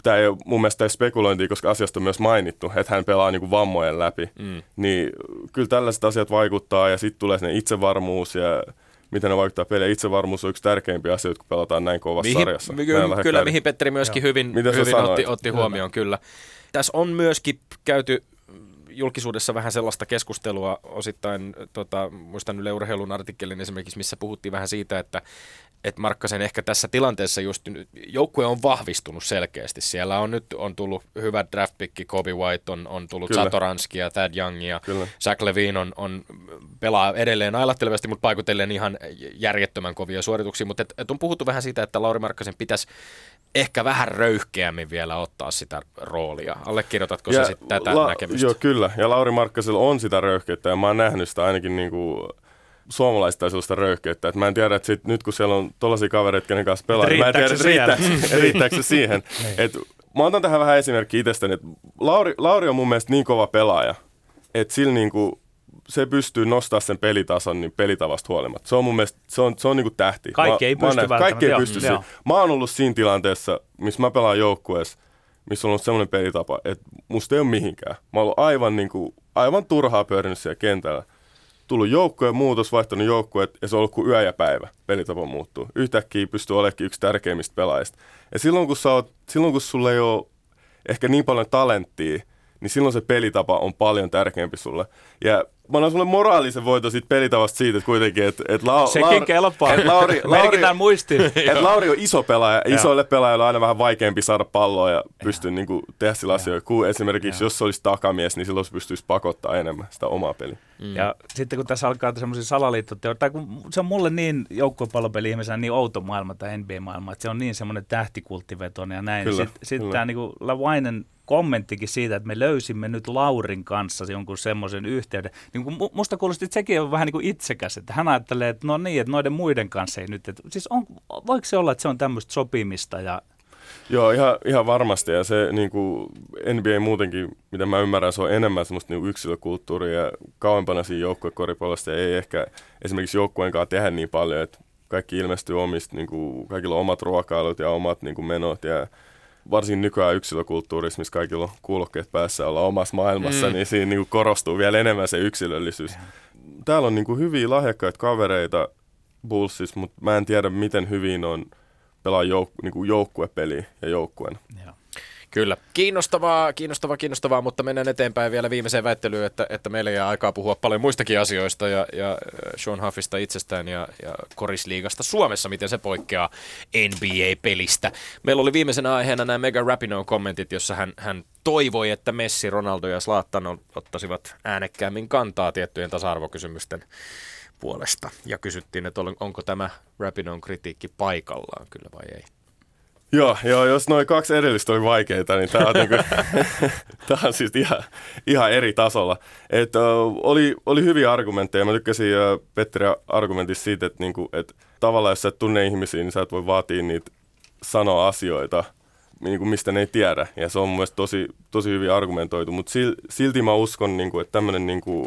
tämä ei ole mun mielestä edes spekulointia, koska asiasta on myös mainittu, että hän pelaa niinku vammojen läpi, mm. niin kyllä tällaiset asiat vaikuttaa ja sitten tulee sinne itsevarmuus ja miten ne vaikuttaa peliin. Itsevarmuus on yksi tärkeimpiä asioita, kun pelataan näin kovassa mihin, sarjassa. Näin kyllä, lähekkäin. kyllä, mihin Petteri myöskin hyvin, Mitä sä hyvin sanoit? otti, otti huomioon, kyllä. Tässä on myöskin käyty julkisuudessa vähän sellaista keskustelua osittain, tota, muistan Yle Urheilun artikkelin esimerkiksi, missä puhuttiin vähän siitä, että että Markkasen ehkä tässä tilanteessa just nyt, joukkue on vahvistunut selkeästi. Siellä on nyt on tullut hyvä draftpikki, Kobe White on, on tullut Kyllä. Satoranskia, Thad Youngia, Kyllä. Zach Levine on, on, pelaa edelleen ailahtelevasti, mutta paikutellen ihan järjettömän kovia suorituksia. Mutta et, et on puhuttu vähän siitä, että Lauri Markkasen pitäisi ehkä vähän röyhkeämmin vielä ottaa sitä roolia. Allekirjoitatko sä sitten tätä La- näkemystä? Joo, kyllä. Ja Lauri Markkasella on sitä röyhkeyttä ja mä oon nähnyt sitä ainakin niinku suomalaista sellaista röyhkeyttä. Et mä en tiedä, että sit, nyt kun siellä on tollaisia kavereita, kenen kanssa pelaa, niin mä en tiedä, Riittääkö että riittääkö, se siihen. Et, mä otan tähän vähän esimerkkiä itsestäni. Et Lauri, Lauri on mun mielestä niin kova pelaaja, että sillä niinku, se pystyy nostaa sen pelitason niin pelitavasta huolimatta. Se on mun mielestä, se on, se on niinku tähti. Kaikki mä, ei mä pysty nähnyt- Kaikki ei välttämättä, pysty joo. Mä oon ollut siinä tilanteessa, missä mä pelaan joukkueessa, missä on ollut semmoinen pelitapa, että musta ei ole mihinkään. Mä oon ollut aivan, niin kuin, aivan turhaa pyörinyt siellä kentällä. Tullut joukkueen muutos, vaihtanut joukkueet ja se on ollut kuin yö ja päivä. Pelitapa muuttuu. Yhtäkkiä pystyy olemaan yksi tärkeimmistä pelaajista. Ja silloin kun, sä oot, silloin kun sulla ei ole ehkä niin paljon talenttia, niin silloin se pelitapa on paljon tärkeämpi sulle. Ja mä annan sulle moraalisen voiton siitä pelitavasta siitä, että kuitenkin, että, että La- Sekin Lauri, kelpaa. että Lauri, Lauri, muistiin. että Lauri on iso pelaaja. Isoille pelaajille on aina vähän vaikeampi saada palloa ja pystyä niin kuin, tehdä sillä asioita. Kuin esimerkiksi, jos se olisi takamies, niin silloin se pystyisi pakottaa enemmän sitä omaa peliä. Mm. Ja sitten kun tässä alkaa semmoisia salaliittoteorioita, tai kun se on mulle niin joukkuepallopeli-ihmisenä niin outo maailma tai NBA-maailma, että se on niin semmoinen tähtikulttivetoinen ja näin. Kyllä, Sitten sit kyllä. tämä niin Lavainen kommenttikin siitä, että me löysimme nyt Laurin kanssa jonkun semmoisen yhteyden. Niin kuin mu- musta kuulosti, että sekin on vähän niin kuin itsekäs, että hän ajattelee, että no niin, että noiden muiden kanssa ei nyt. Että, siis on, voiko se olla, että se on tämmöistä sopimista ja Joo, ihan, ihan varmasti. Ja se niin kuin NBA muutenkin, mitä mä ymmärrän, se on enemmän semmoista niin yksilökulttuuria ja kauempana siinä joukkuekoripallosta ei ehkä esimerkiksi joukkueen kanssa tehdä niin paljon, että kaikki ilmestyy omista, niin kuin, kaikilla on omat ruokailut ja omat niin kuin menot ja varsinkin nykyään yksilökulttuurissa, missä kaikilla on kuulokkeet päässä olla omassa maailmassa, mm. niin siinä niin kuin korostuu vielä enemmän se yksilöllisyys. Täällä on niin kuin hyviä lahjakkaita kavereita Bullsissa, mutta mä en tiedä, miten hyvin on pelaa jouk- niin kuin joukkuepeliä ja joukkueen. Joo. Kyllä. Kiinnostavaa, kiinnostavaa, kiinnostavaa, mutta mennään eteenpäin vielä viimeiseen väittelyyn, että, että meillä jää aikaa puhua paljon muistakin asioista ja, ja Sean Huffista itsestään ja, ja Korisliigasta Suomessa, miten se poikkeaa NBA-pelistä. Meillä oli viimeisenä aiheena nämä Mega Rapinoe kommentit, jossa hän, hän toivoi, että Messi, Ronaldo ja ot- ottaisivat äänekkäämmin kantaa tiettyjen tasa-arvokysymysten puolesta. Ja kysyttiin, että on- onko tämä Rapinoen kritiikki paikallaan kyllä vai ei. Joo, joo, jos noin kaksi edellistä oli vaikeita, niin tämä on, niinku, tää on siis ihan, ihan eri tasolla. Et, uh, oli, oli hyviä argumentteja. Mä tykkäsin uh, Petteri argumentissa siitä, että niinku, et tavallaan jos sä et tunne ihmisiä, niin sä et voi vaatia niitä sanoa asioita niin kuin mistä ne ei tiedä. Ja se on mun mielestä tosi, tosi hyvin argumentoitu, mutta silti mä uskon, niin kuin, että tämmöinen niin kuin,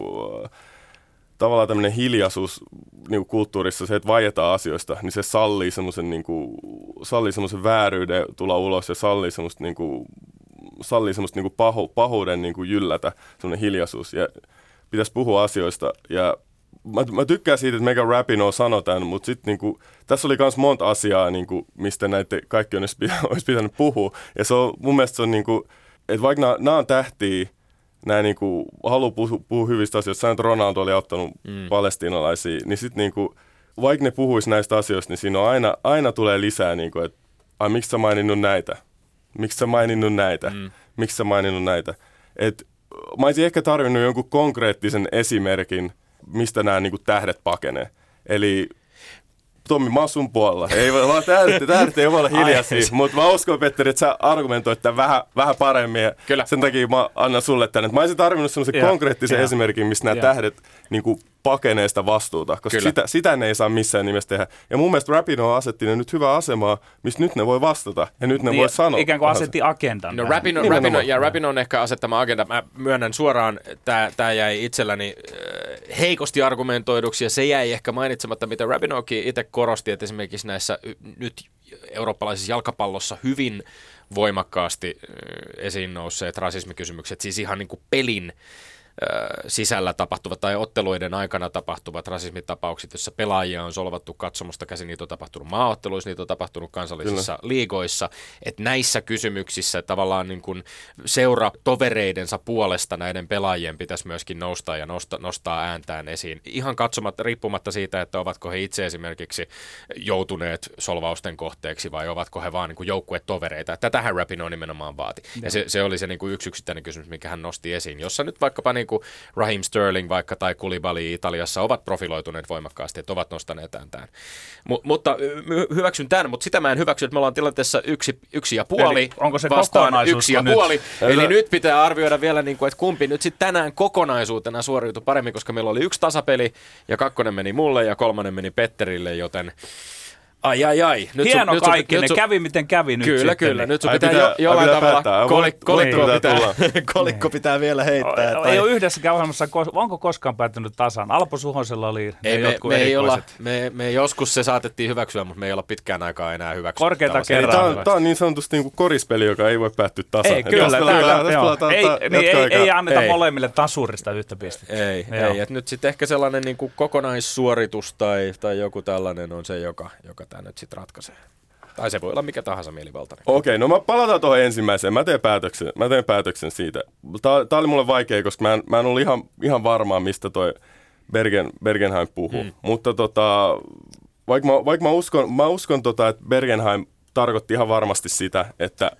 tavallaan tämmöinen hiljaisuus niin kulttuurissa, se, että vaietaan asioista, niin se sallii semmoisen niin kuin, sallii semmoisen vääryyden tulla ulos ja sallii semmoista niin kuin, sallii semmoista niin kuin pahu, pahuuden niin kuin jyllätä, semmoinen hiljaisuus. Ja pitäisi puhua asioista. Ja mä, mä tykkään siitä, että Mega Rapino sanoi tämän, mutta sitten niinku, tässä oli myös monta asiaa, niinku, mistä näitä kaikki olisi pitänyt puhua. Ja se on, mun mielestä se on, niinku, että vaikka nämä on tähtiä, nämä niinku, haluaa puhua, puhua hyvistä asioista, sanoin, että Ronaldo oli auttanut mm. palestiinalaisia, niin sitten niinku, vaikka ne puhuisi näistä asioista, niin siinä on aina, aina tulee lisää, niinku, että ai miksi sä maininnut näitä? Miksi sä maininnut näitä? Mm. Miksi sä maininnut näitä? Et, mä olisin ehkä tarvinnut jonkun konkreettisen esimerkin, mistä nämä niin kuin, tähdet pakenee. Eli Tommi, mä oon sun puolella. Ei voi olla tähdet, tähdet ei voi olla hiljaisia, mutta mä uskon, Petteri, että sä argumentoit tämän vähän, vähän paremmin. Ja Kyllä. Sen takia mä annan sulle tänne. Mä olisin tarvinnut sellaisen konkreettisen ja. esimerkin, missä nämä ja. tähdet niin kuin, pakenee sitä vastuuta, koska sitä, sitä ne ei saa missään nimessä tehdä. Ja mun mielestä Rapino asetti ne nyt hyvää asemaa, missä nyt ne voi vastata ja nyt ne niin, voi sanoa. Ikään kuin asetti agendan. No Rapino, Rapino, ja Rapino on ehkä asettama agenda. Mä myönnän suoraan, tämä jäi itselläni heikosti argumentoiduksi ja se jäi ehkä mainitsematta, mitä Rapinokin itse korosti, että esimerkiksi näissä nyt eurooppalaisessa jalkapallossa hyvin voimakkaasti esiin nousseet rasismikysymykset, siis ihan niin kuin pelin sisällä tapahtuvat tai otteluiden aikana tapahtuvat rasismitapaukset, joissa pelaajia on solvattu katsomusta käsin, niitä on tapahtunut maaotteluissa, niitä on tapahtunut kansallisissa Kyllä. liigoissa, että näissä kysymyksissä tavallaan niin kuin seura tovereidensa puolesta näiden pelaajien pitäisi myöskin nousta ja nosta, nostaa ääntään esiin. Ihan katsomatta, riippumatta siitä, että ovatko he itse esimerkiksi joutuneet solvausten kohteeksi vai ovatko he vaan niin joukkuetovereita. Tätähän Rapino nimenomaan vaati. Ja, ja se, se oli se niin kuin yksi yksittäinen kysymys, mikä hän nosti esiin, jossa nyt vaikkapa niin kuin Raheem Sterling vaikka tai Kulibali Italiassa ovat profiloituneet voimakkaasti, että ovat nostaneet ääntään. M- mutta hyväksyn tämän, mutta sitä mä en hyväksy, että me ollaan tilanteessa yksi, yksi ja puoli Eli onko se vastaan yksi ja nyt? puoli. Eli nyt pitää arvioida vielä, niin kuin, että kumpi nyt sitten tänään kokonaisuutena suoriutui paremmin, koska meillä oli yksi tasapeli ja kakkonen meni mulle ja kolmannen meni Petterille, joten Ai ai ai. Nyt Hieno sun, kaikki, nyt sun, ne kävi miten kävi nyt Kyllä, sitten. kyllä. Nyt sun pitää, pitää jo, jollain pitää tavalla, kolik, kolikko, niin, pitää, kolikko pitää vielä heittää. O, tai... Ei ole yhdessä ohjelmassa, onko koskaan päättynyt tasan? Alpo Suhosella oli ei, me, me, ei olla, me, me, joskus se saatettiin hyväksyä, mutta me ei olla pitkään aikaa enää hyväksyä. Korkeita kerran. Tämä on, tämä on niin sanotusti niin kuin korispeli, joka ei voi päättyä tasan. Ei, kyllä. Ei, niin, ei, ei anneta molemmille tasurista yhtä pistettä. Ei, ei. Nyt sitten ehkä sellainen niin kokonaissuoritus tai joku tällainen on se, joka tämä nyt sitten ratkaisee. Tai se voi olla mikä tahansa mielivaltainen. Okei, okay, no mä palataan tuohon ensimmäiseen. Mä teen päätöksen, mä teen päätöksen siitä. Tää, tää oli mulle vaikea, koska mä en, mä en ollut ihan, ihan varma, mistä toi Bergen, Bergenheim puhuu. Hmm. Mutta tota, vaikka mä, vaik mä uskon, mä uskon tota, että Bergenheim tarkoitti ihan varmasti sitä, että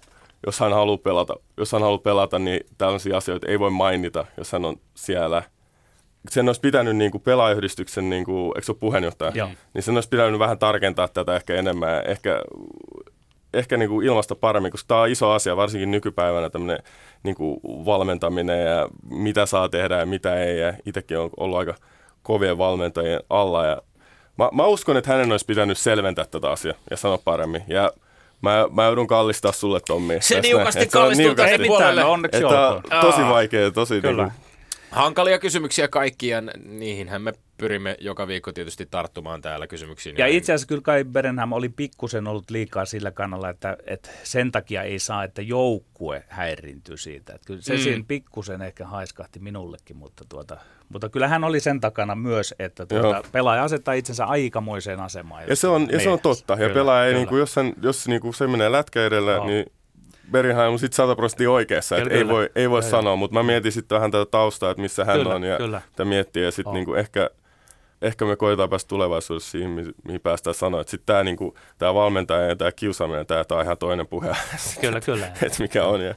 jos hän haluaa pelata, jos hän haluaa pelata, niin tällaisia asioita ei voi mainita, jos hän on siellä – sen olisi pitänyt niin kuin pelaajayhdistyksen, niin kuin, eikö se ole puheenjohtaja, Joo. niin sen olisi pitänyt vähän tarkentaa tätä ehkä enemmän, ehkä, ehkä niin kuin ilmasta paremmin, koska tämä on iso asia, varsinkin nykypäivänä tämmöinen niin kuin valmentaminen ja mitä saa tehdä ja mitä ei, ja itsekin on ollut aika kovien valmentajien alla, ja mä, mä uskon, että hänen olisi pitänyt selventää tätä asiaa ja sanoa paremmin, ja Mä, mä joudun kallistaa sulle, Tommi. Se niukasti kallistuu tänne puolelle. Onneksi Tosi vaikea, tosi Kyllä. Niin kuin, Hankalia kysymyksiä kaikkia, niihinhän me pyrimme joka viikko tietysti tarttumaan täällä kysymyksiin. Ja itse asiassa kyllä Kai Berenham oli pikkusen ollut liikaa sillä kannalla, että, että sen takia ei saa, että joukkue häirintyy siitä. Että kyllä se mm. siinä pikkusen ehkä haiskahti minullekin, mutta, tuota, mutta kyllä hän oli sen takana myös, että tuota, pelaaja asettaa itsensä aikamoiseen asemaan. Ja se on, ja se on totta. Ja pelaaja ei, niin kuin, jos, sen, jos niin kuin se menee lätkä edellä, no. niin Bergheim on sitten 100 prosenttia oikeassa, että ei voi, ei voi sanoa, mutta mä mietin sitten vähän tätä taustaa, että missä hän kyllä, on ja kyllä. miettii ja sitten oh. niinku ehkä ehkä me koetaan päästä tulevaisuudessa siihen, mihin, mihin päästään sanoa. Että sitten tämä niinku, tää valmentaja ja tämä kiusaaminen, tämä on ihan toinen puhe. Kyllä, kyllä. että mikä on, ja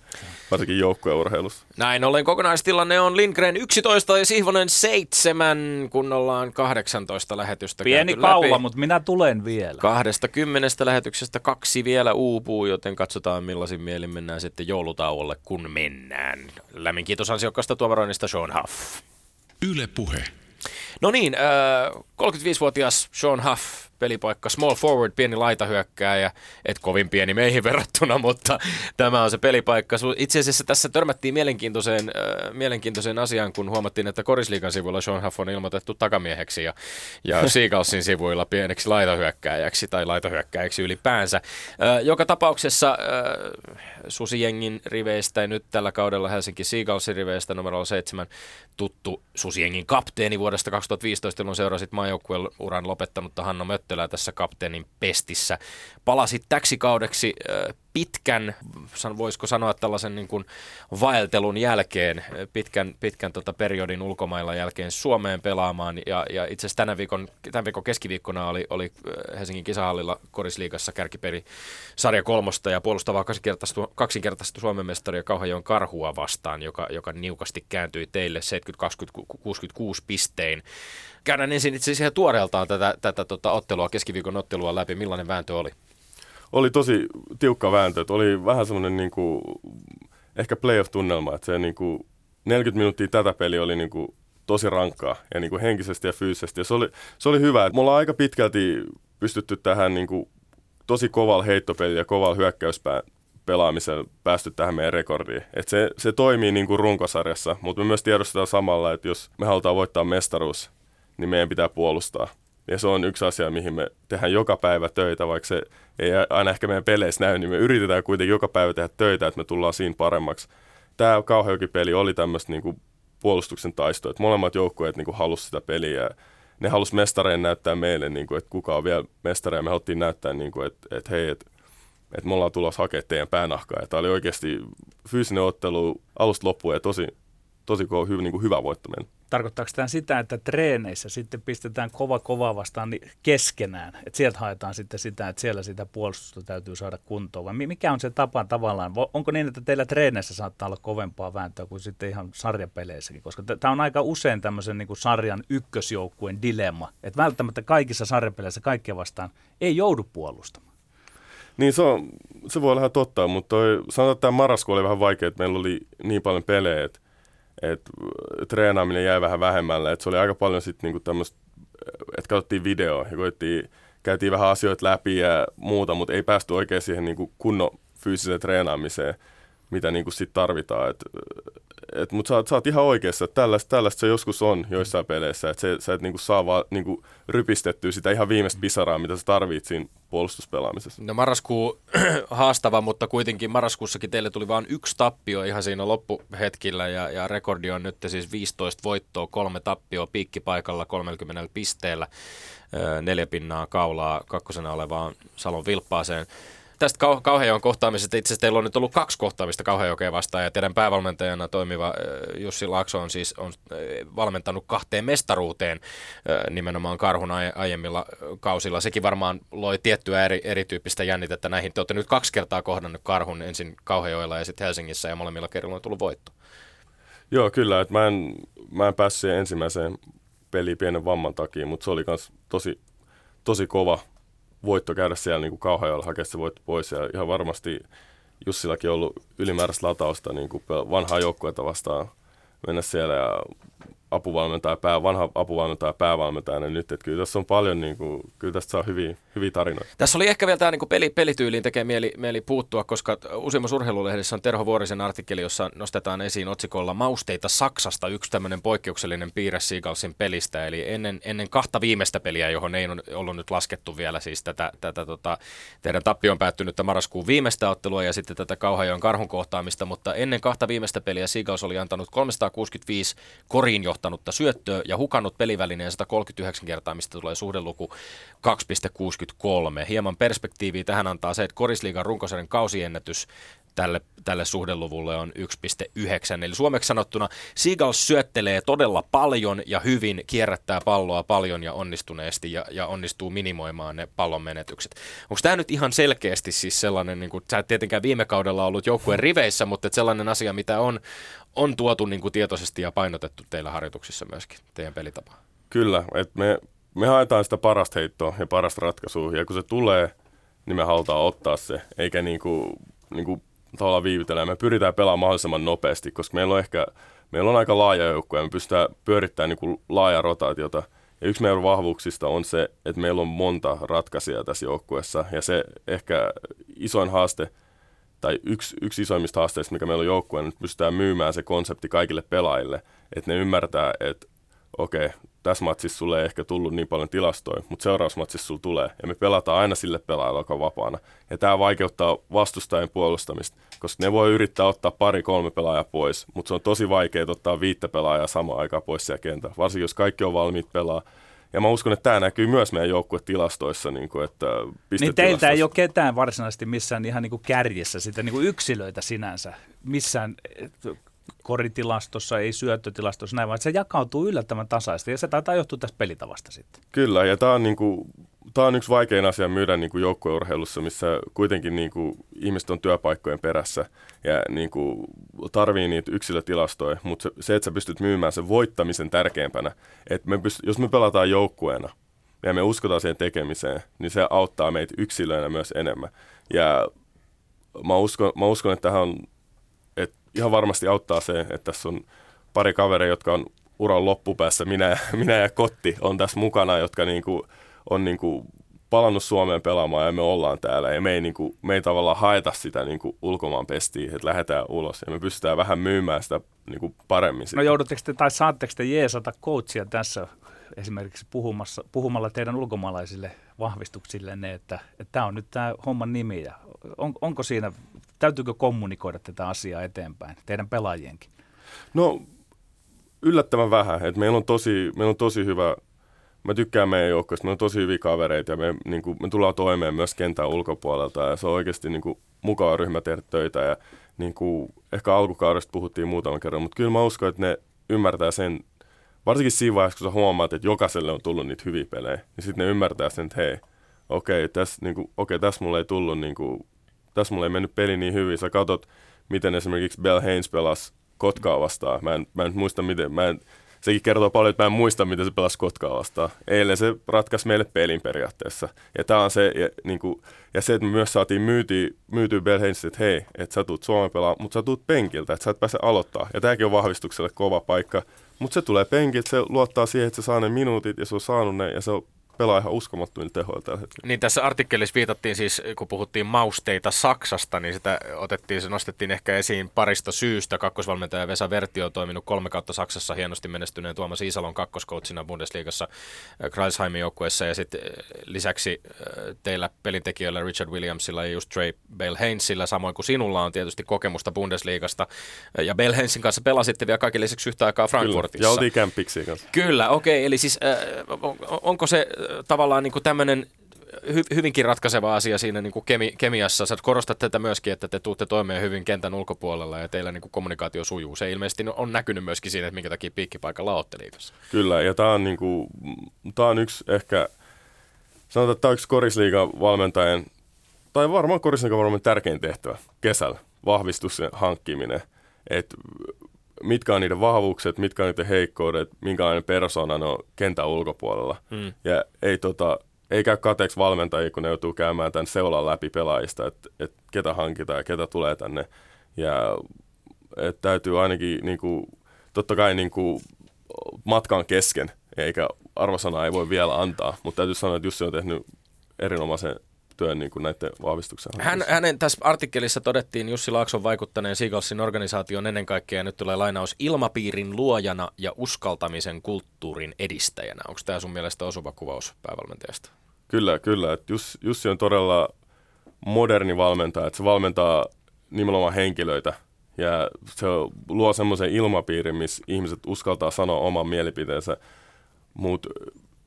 varsinkin joukkueurheilussa. Näin ollen kokonaistilanne on Lindgren 11 ja Sihvonen 7, kun ollaan 18 lähetystä Pieni kaula, mutta minä tulen vielä. Kahdesta kymmenestä lähetyksestä kaksi vielä uupuu, joten katsotaan millaisin mielin mennään sitten joulutauolle, kun mennään. Lämmin kiitos ansiokkaasta tuomaroinnista Sean Huff. Yle Puhe. No niin, äh, 35-vuotias Sean Huff pelipaikka small forward, pieni laitahyökkääjä, et kovin pieni meihin verrattuna, mutta tämä on se pelipaikka. Itse asiassa tässä törmättiin mielenkiintoiseen, äh, mielenkiintoiseen asiaan, kun huomattiin, että Korisliikan sivuilla Sean Huff on ilmoitettu takamieheksi ja, ja Seagalsin sivuilla pieneksi laitahyökkääjäksi tai laitahyökkääjäksi ylipäänsä. Äh, joka tapauksessa äh, Susijengin riveistä ja nyt tällä kaudella Helsinki Seagalsin riveistä numero 7 tuttu Susiengin kapteeni vuodesta 2015, jolloin seurasit maajoukkueen uran lopettanutta Hanno Möttölää tässä kapteenin pestissä. Palasit täksi kaudeksi pitkän, voisiko sanoa tällaisen niin kuin vaeltelun jälkeen, pitkän, pitkän tota periodin ulkomailla jälkeen Suomeen pelaamaan. Ja, ja itse asiassa tänä viikon, tämän viikon keskiviikkona oli, oli Helsingin kisahallilla Korisliigassa kärkiperi sarja kolmosta ja puolustavaa kaksinkertaista, kaksinkertaista Suomen mestaria Kauhajoen Karhua vastaan, joka, joka niukasti kääntyi teille 70-66 pistein. Käydään ensin itse asiassa tuoreeltaan tätä, tätä tota ottelua, keskiviikon ottelua läpi. Millainen vääntö oli? oli tosi tiukka vääntö, että oli vähän semmoinen niin kuin, ehkä playoff-tunnelma, että se niin kuin, 40 minuuttia tätä peliä oli niin kuin, tosi rankkaa ja niin kuin henkisesti ja fyysisesti. Ja se oli, se oli hyvä. Me ollaan aika pitkälti pystytty tähän niin kuin, tosi kovalla heittopeliä ja kovalla hyökkäyspään pelaamisella päästy tähän meidän rekordiin. Et se, se toimii niin kuin runkosarjassa, mutta me myös tiedostetaan samalla, että jos me halutaan voittaa mestaruus, niin meidän pitää puolustaa. Ja se on yksi asia, mihin me tehdään joka päivä töitä, vaikka se ei aina ehkä meidän peleissä näy, niin me yritetään kuitenkin joka päivä tehdä töitä, että me tullaan siinä paremmaksi. Tämä Kauhajoki-peli oli tämmöistä niin kuin puolustuksen taistoa, että molemmat joukkueet niin halusivat sitä peliä. Ne halusivat mestareen näyttää meille, niin kuin, että kuka on vielä mestari, ja me haluttiin näyttää, niin kuin, että, että hei, että, että me ollaan tulossa hakemaan teidän päänahkaa. Ja tämä oli oikeasti fyysinen ottelu alusta loppuun ja tosi, tosi hyvä, niin kuin hyvä voitto meille tarkoittaako tämä sitä, että treeneissä sitten pistetään kova kova vastaan niin keskenään, että sieltä haetaan sitten sitä, että siellä sitä puolustusta täytyy saada kuntoon, vai mikä on se tapa tavallaan, onko niin, että teillä treeneissä saattaa olla kovempaa vääntöä kuin sitten ihan sarjapeleissäkin, koska tämä on aika usein tämmöisen niin kuin sarjan ykkösjoukkueen dilemma, että välttämättä kaikissa sarjapeleissä kaikkea vastaan ei joudu puolustamaan. Niin se, on, se voi olla ihan totta, mutta toi, sanotaan, että tämä marrasku oli vähän vaikea, että meillä oli niin paljon pelejä, että että treenaaminen jäi vähän vähemmälle. Että se oli aika paljon sitten niinku tämmöistä, että katsottiin videoa ja koettiin, käytiin vähän asioita läpi ja muuta, mutta ei päästy oikein siihen niinku kunnon fyysiseen treenaamiseen, mitä niinku sit tarvitaan. Et, et, mutta sä, sä oot ihan oikeassa, että tällaista, tällaista se joskus on joissain peleissä, että se, sä et niinku saa vaan niinku rypistettyä sitä ihan viimeistä pisaraa, mitä sä tarvitset siinä puolustuspelaamisessa. No marraskuu haastava, mutta kuitenkin marraskuussakin teille tuli vain yksi tappio ihan siinä loppuhetkillä ja, ja rekordi on nyt siis 15 voittoa, kolme tappioa piikkipaikalla 30 pisteellä, neljä pinnaa kaulaa kakkosena olevaan Salon Vilppaaseen tästä kau- Kauhajoen kohtaamisesta. Itse asiassa teillä on nyt ollut kaksi kohtaamista Kauhajokea vastaan ja teidän päävalmentajana toimiva Jussi Laakso on siis on valmentanut kahteen mestaruuteen nimenomaan Karhun aiemmilla kausilla. Sekin varmaan loi tiettyä eri, erityyppistä jännitettä näihin. Te olette nyt kaksi kertaa kohdannut Karhun ensin Kauhajoella ja sitten Helsingissä ja molemmilla kerralla on tullut voitto. Joo, kyllä. Että mä, en, mä en päässyt ensimmäiseen peliin pienen vamman takia, mutta se oli myös tosi, tosi kova voitto käydä siellä niin kauhajoilla hakea se voitto pois. Ja ihan varmasti Jussillakin on ollut ylimääräistä latausta niin kuin vanhaa joukkuetta vastaan mennä siellä ja apuvalmentaja, pää, vanha apuvalmentaja päävalmentajana nyt. Että kyllä tässä on paljon, niin kuin, kyllä tästä saa hyviä, hyviä tarinoita. Tässä oli ehkä vielä tämä niin peli, pelityyliin tekee mieli, mieli puuttua, koska uusimmassa urheilulehdessä on Terho Vuorisen artikkeli, jossa nostetaan esiin otsikolla Mausteita Saksasta, yksi tämmöinen poikkeuksellinen piirre Seagalsin pelistä. Eli ennen, ennen kahta viimeistä peliä, johon ei ollut nyt laskettu vielä siis tätä, tätä tota, teidän tappioon päättynyttä marraskuun viimeistä ottelua ja sitten tätä Kauhajoen karhun kohtaamista, mutta ennen kahta viimeistä peliä Seagals oli antanut 365 koriin johtanutta syöttöä ja hukannut pelivälineen 139 kertaa, mistä tulee suhdeluku 2,63. Hieman perspektiiviä tähän antaa se, että Korisliigan runkosarjan kausiennätys tälle, tälle suhdeluvulle on 1,9. Eli suomeksi sanottuna Seagulls syöttelee todella paljon ja hyvin, kierrättää palloa paljon ja onnistuneesti ja, ja onnistuu minimoimaan ne pallon menetykset. Onko tämä nyt ihan selkeästi siis sellainen, niin kuin, sä et tietenkään viime kaudella ollut joukkueen riveissä, mutta sellainen asia, mitä on, on tuotu niin kuin tietoisesti ja painotettu teillä harjoituksissa myöskin, teidän pelitapaa? Kyllä, että me, me haetaan sitä parasta heittoa ja parasta ratkaisua, ja kun se tulee, niin me halutaan ottaa se, eikä niin kuin, niin kuin tavallaan viivytellä. Me pyritään pelaamaan mahdollisimman nopeasti, koska meillä on ehkä meillä on aika laaja joukko ja me pystytään pyörittämään niin kuin laaja rotaatiota Ja yksi meidän vahvuuksista on se, että meillä on monta ratkaisijaa tässä joukkueessa. Ja se ehkä isoin haaste, tai yksi, yksi isoimmista haasteista, mikä meillä on joukkueena, että pystytään myymään se konsepti kaikille pelaajille. Että ne ymmärtää, että okei, okay, tässä matsissa sulle ei ehkä tullut niin paljon tilastoja, mutta seuraavassa matsissa sulla tulee. Ja me pelataan aina sille pelaajalle, joka on vapaana. Ja tämä vaikeuttaa vastustajien puolustamista, koska ne voi yrittää ottaa pari-kolme pelaajaa pois, mutta se on tosi vaikea ottaa viittä pelaajaa samaan aikaan pois siellä kentällä, varsinkin jos kaikki on valmiit pelaa. Ja mä uskon, että tämä näkyy myös meidän joukkuetilastoissa. Niin, kuin, että niin teiltä ei ole ketään varsinaisesti missään ihan niin kuin kärjessä sitä niin kuin yksilöitä sinänsä. Missään koritilastossa, ei syöttötilastossa, näin, vaan se jakautuu yllättävän tasaisesti ja se taitaa johtua tästä pelitavasta sitten. Kyllä, ja tämä on, niin kuin, tämä on yksi vaikein asia myydä niin kuin joukkueurheilussa, missä kuitenkin niin kuin, ihmiset on työpaikkojen perässä ja niin kuin, tarvii niitä yksilötilastoja, mutta se, että sä pystyt myymään sen voittamisen tärkeimpänä, että me pyst- jos me pelataan joukkueena ja me uskotaan siihen tekemiseen, niin se auttaa meitä yksilöinä myös enemmän. Ja mä uskon, mä uskon että tähän on ihan varmasti auttaa se, että tässä on pari kaveria, jotka on uran loppupäässä, minä, minä ja Kotti on tässä mukana, jotka niinku, on niinku palannut Suomeen pelaamaan ja me ollaan täällä. Ja me ei, niinku, me ei tavallaan haeta sitä niinku ulkomaan pestiä, että lähdetään ulos ja me pystytään vähän myymään sitä niinku paremmin. No joudutteko te tai saatteko te jeesata coachia tässä esimerkiksi puhumassa, puhumalla teidän ulkomaalaisille vahvistuksille, että, että tämä on nyt tämä homman nimi ja on, onko siinä täytyykö kommunikoida tätä asiaa eteenpäin, teidän pelaajienkin? No yllättävän vähän. Et meillä, on tosi, meillä on tosi hyvä, mä tykkään meidän joukkoista, meillä on tosi hyviä kavereita ja me, niin kuin, me tullaan toimeen myös kentän ulkopuolelta ja se on oikeasti niin kuin, mukava ryhmä tehdä töitä ja niin kuin, ehkä alkukaudesta puhuttiin muutaman kerran, mutta kyllä mä uskon, että ne ymmärtää sen, varsinkin siinä vaiheessa, kun sä huomaat, että jokaiselle on tullut niitä hyviä pelejä, niin sitten ne ymmärtää sen, että hei, okei, okay, tässä niin okay, täs mulle ei tullut niin kuin, tässä mulla ei mennyt peli niin hyvin. Sä katsot, miten esimerkiksi Bell Haynes pelasi Kotkaa vastaan. Mä en, mä en muista, miten, mä en, sekin kertoo paljon, että mä en muista, miten se pelasi Kotkaa vastaan. Eilen se ratkaisi meille pelin periaatteessa. Ja tämä on se, ja, niin kuin, ja se, että me myös saatiin myytyä, myytyä Haynes, että hei, että sä tuut Suomen pelaa, mutta sä tuut penkiltä, että sä et pääse aloittaa. Ja tämäkin on vahvistukselle kova paikka. Mutta se tulee penkiltä, se luottaa siihen, että se saa ne minuutit ja se on saanut ne ja se on pelaa ihan uskomattomilla tehoilla tällä hetkellä. Niin tässä artikkelissa viitattiin siis, kun puhuttiin mausteita Saksasta, niin sitä otettiin, se nostettiin ehkä esiin parista syystä. Kakkosvalmentaja Vesa Vertio on toiminut kolme kautta Saksassa hienosti menestyneen Tuomas Isalon kakkoskoutsina Bundesliigassa äh, Kreisheimin joukkueessa ja sitten äh, lisäksi äh, teillä pelintekijöillä Richard Williamsilla ja just Trey Bale Hainesilla, samoin kuin sinulla on tietysti kokemusta Bundesliigasta. Ja Bale Hainesin kanssa pelasitte vielä kaikille lisäksi yhtä aikaa Frankfurtissa. Kyllä, ja oltiin kanssa. Kyllä, okei. Okay, eli siis äh, onko se tavallaan niin kuin tämmöinen hy, hyvinkin ratkaiseva asia siinä niin kuin kemi, kemiassa. Sä korostat tätä myöskin, että te tuutte toimeen hyvin kentän ulkopuolella ja teillä niin kuin kommunikaatio sujuu. Se ilmeisesti on näkynyt myöskin siinä, että minkä takia piikkipaikalla olette liikassa. Kyllä, ja tämä on, niin kuin, tämä on yksi ehkä, sanotaan, että tämä on yksi korisliigan valmentajan, tai varmaan korisliigan valmentajan tärkein tehtävä kesällä, vahvistus hankkiminen. Että mitkä on niiden vahvuukset, mitkä on niiden heikkoudet, minkälainen persona ne on kentän ulkopuolella. Mm. Ja ei, tota, ei käy kateeksi valmentajia, kun ne joutuu käymään tämän seulan läpi pelaajista, että et ketä hankitaan ja ketä tulee tänne. Ja et täytyy ainakin, niin kuin, totta kai niin kuin, matkan kesken, eikä arvosana ei voi vielä antaa, mutta täytyy sanoa, että Jussi on tehnyt erinomaisen työn niin kuin näiden vahvistuksen Hän, hänen tässä artikkelissa todettiin Jussi Laakson vaikuttaneen Seagalsin organisaation ennen kaikkea, ja nyt tulee lainaus, ilmapiirin luojana ja uskaltamisen kulttuurin edistäjänä. Onko tämä sun mielestä osuva kuvaus päävalmentajasta? Kyllä, kyllä. Et Jussi on todella moderni valmentaja, että se valmentaa nimenomaan henkilöitä, ja se luo semmoisen ilmapiirin, missä ihmiset uskaltaa sanoa oman mielipiteensä, mutta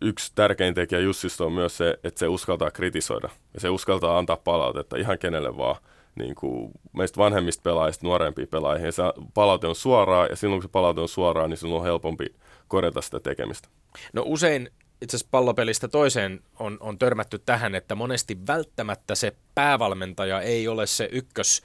yksi tärkein tekijä Jussista on myös se, että se uskaltaa kritisoida ja se uskaltaa antaa palautetta ihan kenelle vaan. Niin kuin meistä vanhemmista pelaajista nuorempiin pelaajiin. Se palaute on suoraa ja silloin kun se palaute on suoraa, niin sinun on helpompi korjata sitä tekemistä. No usein itse asiassa pallopelistä toiseen on, on törmätty tähän, että monesti välttämättä se päävalmentaja ei ole se ykkös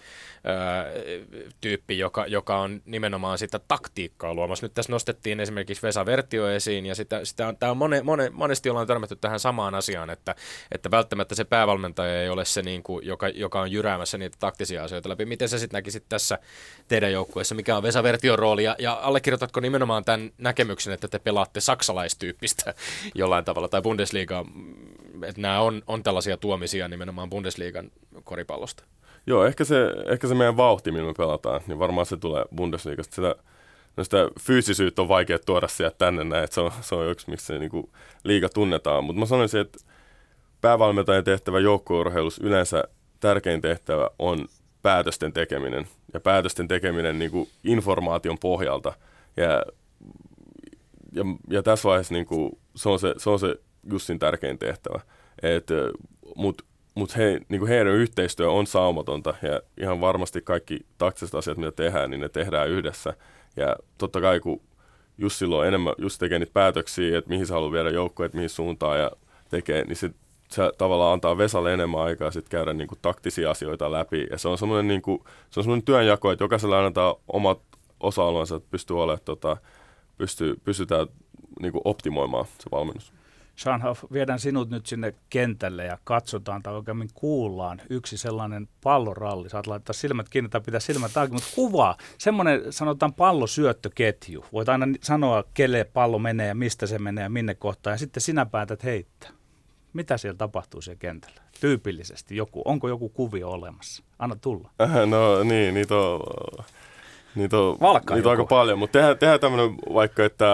tyyppi, joka, joka on nimenomaan sitä taktiikkaa luomassa. Nyt tässä nostettiin esimerkiksi Vesa Vertio esiin, ja sitä, sitä on, tämä on mone, mone, monesti ollaan törmätty tähän samaan asiaan, että, että välttämättä se päävalmentaja ei ole se, niin kuin, joka, joka on jyräämässä niitä taktisia asioita läpi. Miten sä sitten näkisit tässä teidän joukkueessa, mikä on Vesa Vertion rooli, ja, ja allekirjoitatko nimenomaan tämän näkemyksen, että te pelaatte saksalaistyyppistä jollain tavalla, tai Bundesliga, että nämä on, on tällaisia tuomisia nimenomaan Bundesliigan koripallosta. Joo, ehkä se, ehkä se meidän vauhti, millä me pelataan, niin varmaan se tulee Bundesliigasta. Sitä, no sitä fyysisyyttä on vaikea tuoda sieltä tänne näin, että se on, se on yksi, miksi se niin kuin, liiga tunnetaan. Mutta mä sanoisin, että päävalmentajan tehtävä joukkueurheilussa yleensä tärkein tehtävä on päätösten tekeminen. Ja päätösten tekeminen niin kuin informaation pohjalta. Ja, ja, ja tässä vaiheessa niin kuin, se, on se, se on se Jussin tärkein tehtävä. Mutta mut he, niin heidän yhteistyö on saumatonta ja ihan varmasti kaikki taktiset asiat, mitä tehdään, niin ne tehdään yhdessä. Ja totta kai kun Jussi on enemmän, just tekee niitä päätöksiä, että mihin se haluaa viedä joukkoja, että mihin suuntaan ja tekee, niin se se tavallaan antaa Vesalle enemmän aikaa sitten käydä niin kuin, taktisia asioita läpi. Ja se on semmoinen, niin kuin, se on työnjako, että jokaisella annetaan omat osa-alueensa, että pystyy olemaan, tota, pystyy, pystytään niin kuin, optimoimaan se valmennus. Schanhoff, viedään sinut nyt sinne kentälle ja katsotaan tai oikein kuullaan yksi sellainen palloralli. Saat laittaa silmät kiinni tai pitää silmät auki, mutta kuvaa, semmoinen sanotaan pallosyöttöketju. Voit aina sanoa, kelle pallo menee ja mistä se menee ja minne kohtaan ja sitten sinä päätät heittää. Mitä siellä tapahtuu siellä kentällä? Tyypillisesti joku. Onko joku kuvio olemassa? Anna tulla. Äh, no niin, niitä on, niitä on, Valkkaa niitä on aika paljon. Mutta tehdään, tehdään tämmöinen vaikka, että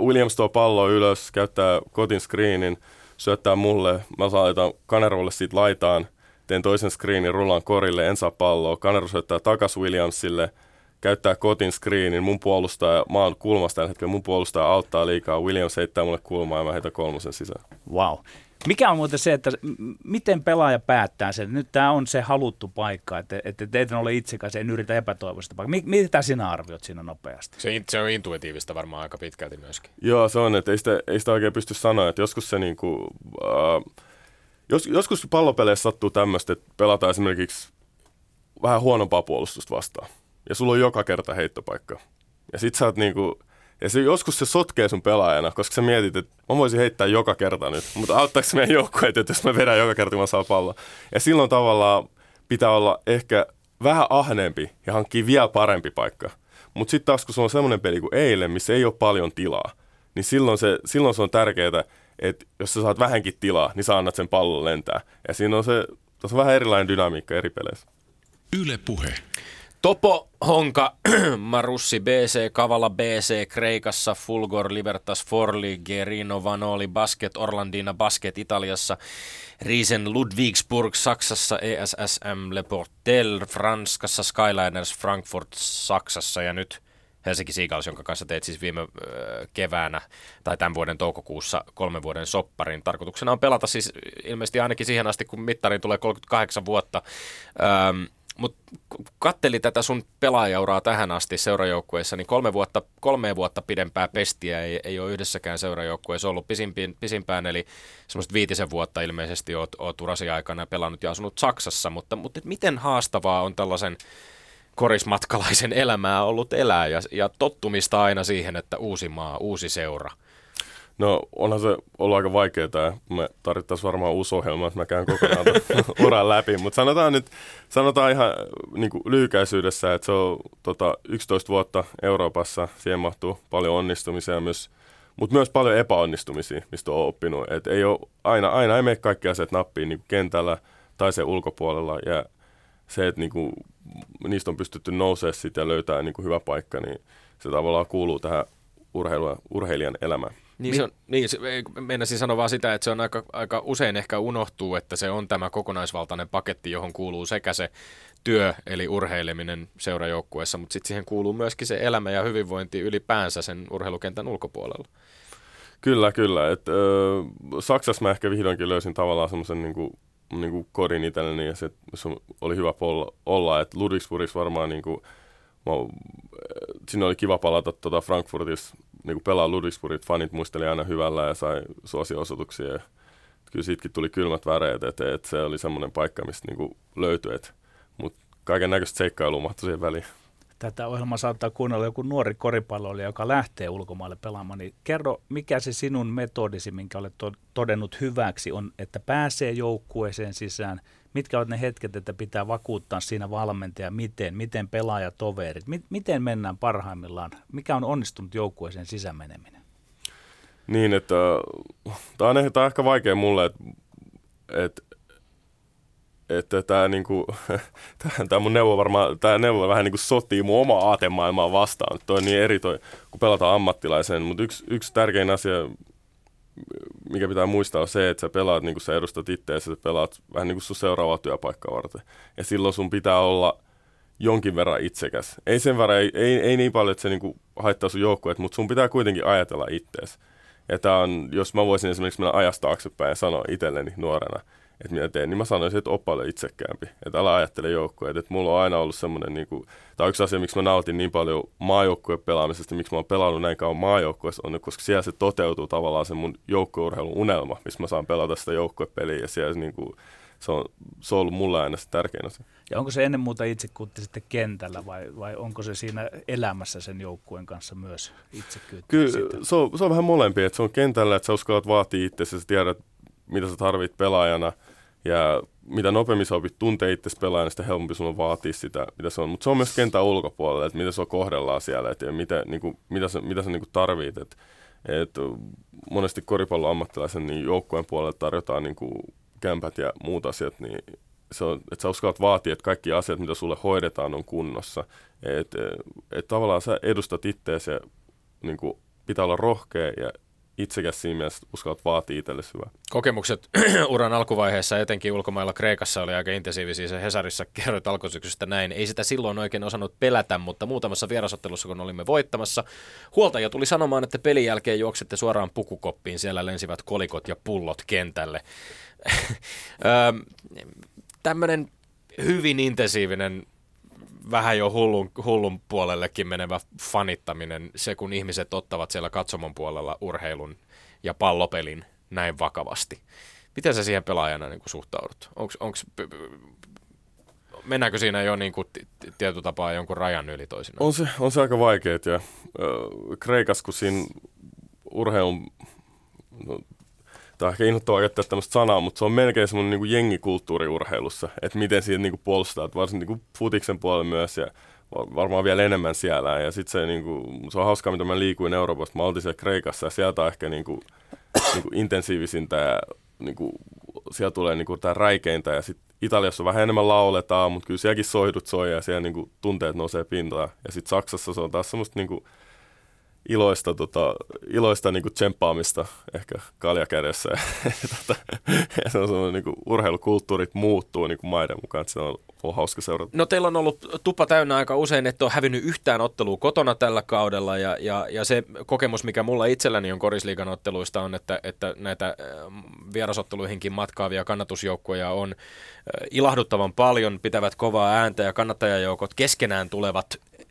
Williams tuo pallo ylös, käyttää kotin screenin, syöttää mulle, mä laitan Kanerolle siitä laitaan, teen toisen screenin, rullaan korille, en saa palloa. Kanero syöttää takas Williamsille, käyttää kotin screenin, mun puolustaja, mä oon kulmasta tällä hetkellä, mun puolustaja auttaa liikaa, Williams heittää mulle kulmaa ja mä heitän kolmosen sisään. Wow. Mikä on muuten se, että miten pelaaja päättää sen? Nyt tämä on se haluttu paikka, että, että teitä ole itsekäs, en yritä epätoivoista paikkaa. Mitä sinä arviot siinä nopeasti? Se, se on intuitiivista varmaan aika pitkälti myöskin. Joo, se on, että ei sitä, ei sitä oikein pysty sanoa, että joskus se niinku, äh, jos, joskus pallopeleissä sattuu tämmöistä, että pelataan esimerkiksi vähän huonompaa puolustusta vastaan. Ja sulla on joka kerta heittopaikka. Ja sit sä oot niinku, ja se, joskus se sotkee sun pelaajana, koska sä mietit, että mä voisin heittää joka kerta nyt, mutta auttaako meidän joukkueet, että jos mä vedän joka kerta, kun mä saan pallon. Ja silloin tavallaan pitää olla ehkä vähän ahneempi ja hankkia vielä parempi paikka. Mutta sitten taas, kun se on semmoinen peli kuin eilen, missä ei ole paljon tilaa, niin silloin se, silloin se on tärkeää, että jos sä saat vähänkin tilaa, niin sä annat sen pallon lentää. Ja siinä on se, on vähän erilainen dynamiikka eri peleissä. Yle Puhe. Topo Honka, Marussi BC, Kavala BC, Kreikassa, Fulgor, Libertas Forli, Gerino, Vanoli, Basket, Orlandina, Basket Italiassa, Riesen, Ludwigsburg, Saksassa, ESSM, Le Portel, Franskassa, Skyliners, Frankfurt, Saksassa ja nyt Helsinki Seagulls, jonka kanssa teit siis viime keväänä tai tämän vuoden toukokuussa kolmen vuoden sopparin. Tarkoituksena on pelata siis ilmeisesti ainakin siihen asti, kun mittariin tulee 38 vuotta. Öm, mutta katteli tätä sun pelaajauraa tähän asti seurajoukkueessa, niin kolme vuotta, kolme vuotta pidempää pestiä ei, ei ole yhdessäkään seurajoukkueessa ollut. Pisimpään, pisimpään, eli semmoista viitisen vuotta ilmeisesti oot, oot urasi aikana pelannut ja asunut Saksassa, mutta, mutta miten haastavaa on tällaisen korismatkalaisen elämää ollut elää ja, ja tottumista aina siihen, että uusi maa, uusi seura – No onhan se ollut aika vaikeaa. Me tarvittaisiin varmaan uusi ohjelma, että mä käyn kokonaan uran läpi. Mutta sanotaan nyt, sanotaan ihan niin kuin lyhykäisyydessä, että se on tota, 11 vuotta Euroopassa. Siihen mahtuu paljon onnistumisia myös, mutta myös paljon epäonnistumisia, mistä on oppinut. Et ei ole, aina, aina ei mene kaikki asiat nappiin niin kentällä tai sen ulkopuolella. Ja se, että niin kuin, niistä on pystytty nousemaan ja löytää niin kuin hyvä paikka, niin se tavallaan kuuluu tähän urheilijan elämään. Niin, se on, niin se, meinasin sanoa vaan sitä, että se on aika, aika usein ehkä unohtuu, että se on tämä kokonaisvaltainen paketti, johon kuuluu sekä se työ, eli urheileminen seurajoukkueessa, mutta sitten siihen kuuluu myöskin se elämä ja hyvinvointi ylipäänsä sen urheilukentän ulkopuolella. Kyllä, kyllä. Et, ö, Saksassa mä ehkä vihdoinkin löysin tavallaan semmoisen niinku, niinku kodin itselleni ja se, se oli hyvä olla, olla että Ludwigsburgissa varmaan niinku, mä, sinne oli kiva palata tuota Frankfurtissa niin pelaa Ludwigsburgit, fanit muisteli aina hyvällä ja sai suosiosoituksia. Ja kyllä siitäkin tuli kylmät väreet, että, että se oli semmoinen paikka, mistä niin löytyi. Mutta kaiken näköistä seikkailua mahtui siihen väliin. Tätä ohjelmaa saattaa kuunnella joku nuori koripalloilija, joka lähtee ulkomaille pelaamaan. Niin kerro, mikä se sinun metodisi, minkä olet todennut hyväksi, on, että pääsee joukkueeseen sisään – mitkä ovat ne hetket, että pitää vakuuttaa siinä valmentaja, miten, miten pelaajatoverit, mi, miten mennään parhaimmillaan, mikä on onnistunut joukkueeseen sisämeneminen? Niin, että tämä on, tää on ehkä vaikea mulle, että et, että tämä niinku, tää mun neuvo varmaan, tämä neuvo vähän niinku sotii mun omaa aatemaailmaa vastaan. Toi on niin eri toi, kun pelataan ammattilaisen, mutta yksi, yksi tärkein asia, mikä pitää muistaa on se, että sä pelaat niin kuin sä edustat itseäsi, sä pelaat vähän niin kuin sun seuraavaa työpaikkaa varten. Ja silloin sun pitää olla jonkin verran itsekäs. Ei sen verran, ei, ei, ei niin paljon, että se niin kuin haittaa sun joukkueet, mutta sun pitää kuitenkin ajatella itseäsi. Ja tää on, jos mä voisin esimerkiksi mennä ajasta taaksepäin ja sanoa itselleni nuorena, että mitä teen, niin mä sanoisin, että oppa paljon itsekäämpi. Että älä ajattele joukkueet. Että mulla on aina ollut semmoinen, niin kuin, on yksi asia, miksi mä nautin niin paljon maajoukkueen pelaamisesta, miksi mä oon pelannut näin kauan maajoukkueessa, on, koska siellä se toteutuu tavallaan se mun joukkueurheilun unelma, missä mä saan pelata sitä joukkuepeliä ja siellä niin kuin, se on, se on ollut mulle aina se tärkein asia. Ja onko se ennen muuta itsekuutti sitten kentällä vai, vai onko se siinä elämässä sen joukkueen kanssa myös itsekyyttä? Kyllä se on, se on vähän molempia, että se on kentällä, että sä uskallat vaatia itse, sä tiedät, mitä sä tarvit pelaajana ja mitä nopeammin sä opit tuntee itse pelaajana, sitä helpompi sun on vaatia sitä, mitä se on. Mutta se on myös kentän ulkopuolella, että mitä se on kohdellaan siellä et, ja mitä, niin kuin, mitä sä, mitä sä niin kuin tarvit. Et, et, monesti koripallon ammattilaisen niin joukkueen puolella tarjotaan niin kuin kämpät ja muut asiat, niin se on, että sä uskallat vaatia, että kaikki asiat, mitä sulle hoidetaan, on kunnossa. Että et tavallaan sä edustat itseäsi ja niin kuin, pitää olla rohkea ja itsekäs siinä mielessä uskallat vaatia itselle hyvää. Kokemukset uran alkuvaiheessa, etenkin ulkomailla Kreikassa, oli aika intensiivisiä. Se Hesarissa kerroit alkusyksystä näin. Ei sitä silloin oikein osannut pelätä, mutta muutamassa vierasottelussa, kun olimme voittamassa, huoltaja tuli sanomaan, että pelin jälkeen juoksette suoraan pukukoppiin. Siellä lensivät kolikot ja pullot kentälle. Tämmöinen hyvin intensiivinen vähän jo hullun, hullun puolellekin menevä fanittaminen, se kun ihmiset ottavat siellä katsomon puolella urheilun ja pallopelin näin vakavasti. Miten sä siihen pelaajana niin kuin suhtaudut? Onks, onks, mennäänkö siinä jo niin kuin tietyllä tapaa jonkun rajan yli toisinaan? On se, on se aika vaikeet ja äh, Kreikassa, kun siinä urheilun no, tämä on ehkä inhottavaa käyttää tämmöistä sanaa, mutta se on melkein semmoinen niin kuin jengikulttuuri urheilussa, että miten siitä niin kuin puolustaa, että varsinkin niin kuin futiksen puolella myös ja varmaan vielä enemmän siellä. Ja sitten se, niin kuin, se on hauskaa, mitä mä liikuin Euroopasta. Mä oltiin siellä Kreikassa ja sieltä on ehkä niin kuin, niin kuin intensiivisintä ja niin kuin, siellä tulee niin kuin, tämä räikeintä ja sitten Italiassa vähän enemmän lauletaan, mutta kyllä sielläkin soidut soi ja siellä niin kuin, tunteet nousee pintaan. Ja sitten Saksassa se on taas semmoista niin kuin, iloista, tota, iloista niin tsemppaamista ehkä kaljakädessä. tota, se on semmoinen niin kuin, urheilukulttuurit muuttuu niin kuin maiden mukaan, että se on, on hauska seurata. No teillä on ollut tuppa täynnä aika usein, että on hävinnyt yhtään ottelua kotona tällä kaudella ja, ja, ja se kokemus, mikä mulla itselläni on korisliigan otteluista on, että, että näitä äh, vierasotteluihinkin matkaavia kannatusjoukkoja on äh, ilahduttavan paljon, pitävät kovaa ääntä ja kannattajajoukot keskenään tulevat äh,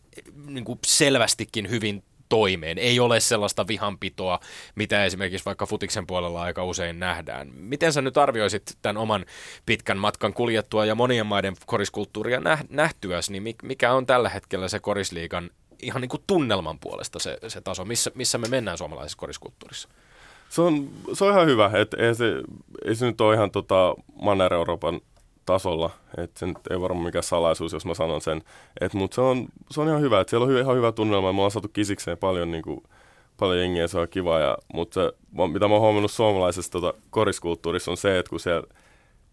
niin kuin selvästikin hyvin toimeen. Ei ole sellaista vihanpitoa, mitä esimerkiksi vaikka futiksen puolella aika usein nähdään. Miten sä nyt arvioisit tämän oman pitkän matkan kuljettua ja monien maiden koriskulttuuria nähtyäsi, niin mikä on tällä hetkellä se korisliigan ihan niin kuin tunnelman puolesta se, se taso, missä, missä me mennään suomalaisessa koriskulttuurissa? Se on, se on ihan hyvä, että ei se, ei se nyt ole ihan tota Manner-Euroopan tasolla. Et se nyt ei varmaan mikään salaisuus, jos mä sanon sen. Mutta se on, se on ihan hyvä, että siellä on hyvä, ihan hyvä tunnelma. Me ollaan saatu kisikseen paljon, niin kuin, paljon jengiä, se on kiva. Ja, mutta mitä mä oon huomannut suomalaisessa tota, koriskulttuurissa on se, että kun siellä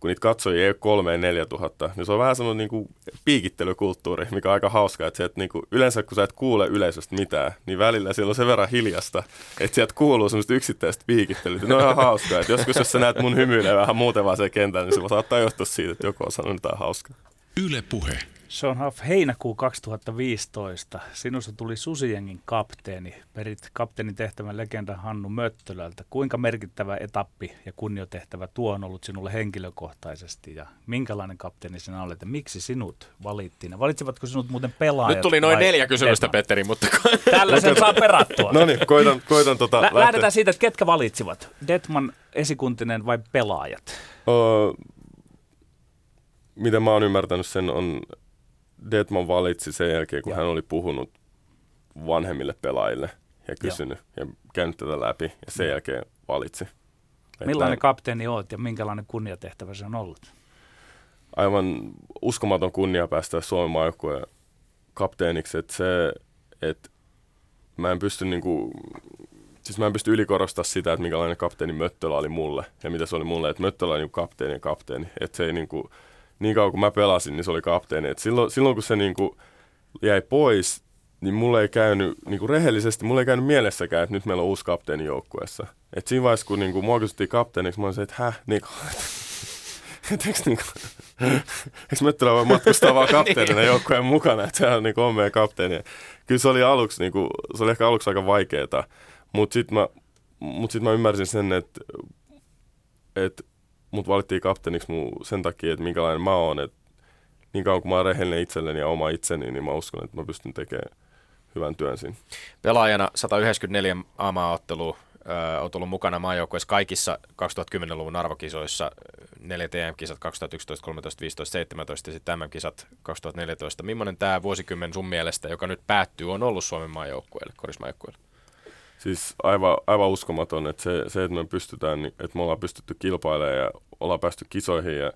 kun niitä katsojia ei ole kolmeen neljä tuhatta, niin se on vähän semmoinen niin piikittelykulttuuri, mikä on aika hauska, että, että niin kuin, yleensä kun sä et kuule yleisöstä mitään, niin välillä siellä on sen verran hiljasta, että sieltä kuuluu semmoista yksittäistä piikittelyä. Ne on ihan hauskaa, että joskus jos sä näet mun hymyilee vähän muuten vaan se kentän, niin se saattaa johtua siitä, että joku on sanonut jotain hauskaa. Yle Puhe. Sean Huff, heinäkuu 2015. Sinusta tuli Susijengin kapteeni. Perit kapteenin tehtävän legenda Hannu Möttölältä. Kuinka merkittävä etappi ja kunniotehtävä tuo on ollut sinulle henkilökohtaisesti ja minkälainen kapteeni sinä olet ja miksi sinut valittiin? Valitsivatko sinut muuten pelaajat? Nyt tuli noin neljä kysymystä, Petteri, mutta... Tällä sen saa perattua. no niin, koitan, koitan tota Lä- Lähdetään siitä, että ketkä valitsivat? Detman, esikuntinen vai pelaajat? Öö, miten mä oon ymmärtänyt sen, on Detman valitsi sen jälkeen, kun Joo. hän oli puhunut vanhemmille pelaajille ja kysynyt Joo. ja käynyt tätä läpi ja sen jälkeen valitsi. Millainen Että, kapteeni olet ja minkälainen kunniatehtävä se on ollut? Aivan uskomaton kunnia päästä Suomen maajoukkueen kapteeniksi, että se, että mä en pysty niinku siis mä en pysty ylikorostaa sitä, että minkälainen kapteeni Möttölä oli mulle ja mitä se oli mulle, että Möttölä oli niin kapteeni ja kapteeni, että se ei niin kuin, niin kauan kuin mä pelasin, niin se oli kapteeni, että silloin, silloin kun se niin kuin jäi pois, niin mulle ei käynyt, niin kuin rehellisesti, mulle ei käynyt mielessäkään, että nyt meillä on uusi kapteeni joukkueessa. Että siinä vaiheessa, kun niin kuin, mua kysyttiin kapteeniksi, mä olin se, että häh, niin että eikö, niin kuin, eikö Möttölä voi matkustaa vaan kapteenina niin. joukkueen mukana, että sehän niin on meidän kapteeni. Kyllä se oli aluksi, niin kuin, se oli ehkä aluksi aika vaikeaa, mutta sitten mä, mut sit mä ymmärsin sen, että, että mut valittiin kapteeniksi sen takia, että minkälainen mä oon, että niin kauan kuin mä oon rehellinen itselleni ja oma itseni, niin mä uskon, että mä pystyn tekemään hyvän työn siinä. Pelaajana 194 AMA-ottelua, olet ollut mukana maajoukkueessa kaikissa 2010-luvun arvokisoissa, neljä TM-kisat 2011, 13, 15, 17 ja sitten MM-kisat 2014. Millainen tämä vuosikymmen sun mielestä, joka nyt päättyy, on ollut Suomen maajoukkueelle, korismaajoukkueelle? Siis aivan, aivan uskomaton, että se, se, että me pystytään, että me ollaan pystytty kilpailemaan ja ollaan päästy kisoihin ja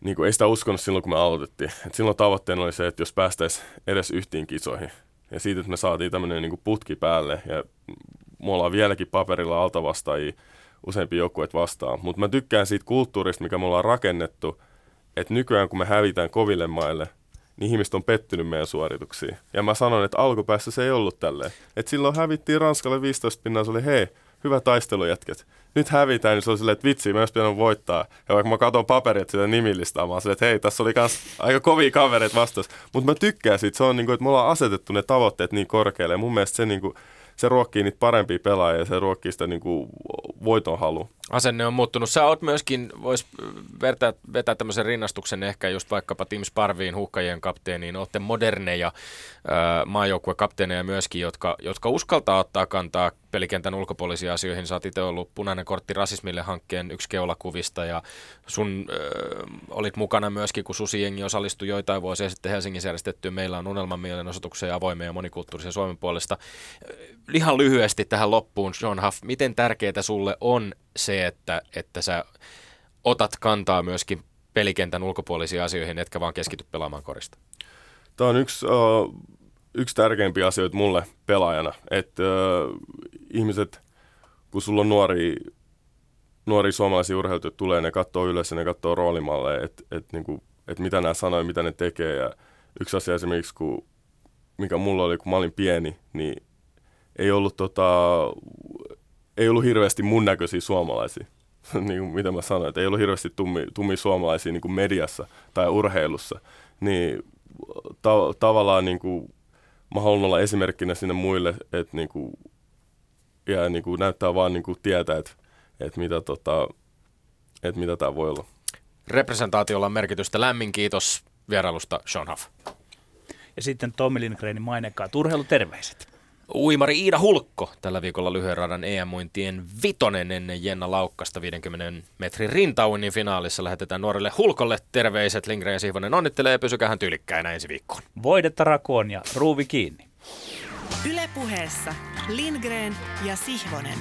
niin kuin ei sitä uskonut silloin, kun me aloitettiin. Et silloin tavoitteena oli se, että jos päästäisiin edes yhtiin kisoihin. Ja siitä, että me saatiin tämmöinen niin putki päälle ja me ollaan vieläkin paperilla altavastaajia useampi joukkueet vastaan. Mutta mä tykkään siitä kulttuurista, mikä me ollaan rakennettu, että nykyään kun me hävitään koville maille, niin ihmiset on pettynyt meidän suorituksiin. Ja mä sanon, että alkupäässä se ei ollut tälleen. Että silloin hävittiin Ranskalle 15 pinnaa, se oli hei, hyvä taistelu jätket. Nyt hävitään, niin se oli silleen, että vitsi, mä pitänyt voittaa. Ja vaikka mä katson paperit sitä nimillistaa, mä oon silleen, että hei, tässä oli kans aika kovia kavereita vastaan. Mutta mä tykkään siitä, se on niin kuin, että me ollaan asetettu ne tavoitteet niin korkealle. Ja mun mielestä se niin kuin, se ruokkii niitä parempia pelaajia ja se ruokkii sitä niin kuin voitonhalu. Asenne on muuttunut. Sä oot myöskin, vois vetää, vetää tämmöisen rinnastuksen ehkä just vaikkapa Tim Sparviin, huhkajien kapteeniin. Olette moderneja maajoukkuekapteeneja myöskin, jotka, jotka uskaltaa ottaa kantaa pelikentän ulkopuolisiin asioihin. Sä oot itse ollut punainen kortti rasismille hankkeen yksi keulakuvista ja sun äh, olit mukana myöskin, kun Susijengi osallistui joitain vuosia sitten Helsingissä järjestettyyn Meillä on unelman mielenosoituksia avoimia ja monikulttuurisia Suomen puolesta. Ihan lyhyesti tähän loppuun, John Huff, miten tärkeää sulle on se, että, että sä otat kantaa myöskin pelikentän ulkopuolisiin asioihin, etkä vaan keskity pelaamaan korista? Tämä on yksi, uh, yksi tärkeimpiä asioita mulle pelaajana, että uh, ihmiset, kun sulla on nuori, nuori suomalaisia urheilijoita tulee, ne katsoo ja ne katsoo roolimalleja, että et, niinku, et mitä nämä sanoo mitä ne tekee. Ja yksi asia esimerkiksi, kun, mikä mulla oli, kun mä olin pieni, niin ei ollut, tota, ei ollut hirveästi mun näköisiä suomalaisia. niin kuin mitä mä sanoin, että ei ollut hirveästi tummi, tummi suomalaisia niin kuin mediassa tai urheilussa. Niin ta- tavallaan niin kuin, mä haluan olla esimerkkinä sinne muille, että niin kuin, ja niin kuin näyttää vaan niin kuin tietää, että, että mitä, tota, että mitä tämä voi olla. Representaatiolla on merkitystä. Lämmin kiitos vierailusta, Sean Huff. Ja sitten Tommi Lindgrenin mainekkaat urheiluterveiset. Uimari Iida Hulkko tällä viikolla lyhyen radan EM-muintien vitonen ennen Jenna Laukkasta 50 metrin rintauinnin finaalissa. Lähetetään nuorelle Hulkolle terveiset. Lindgren ja Sihvonen onnittelee ja pysykähän tyylikkäinä ensi viikkoon. Voidetta rakoon ja ruuvi kiinni. Ylepuheessa Lindgren ja Sihvonen.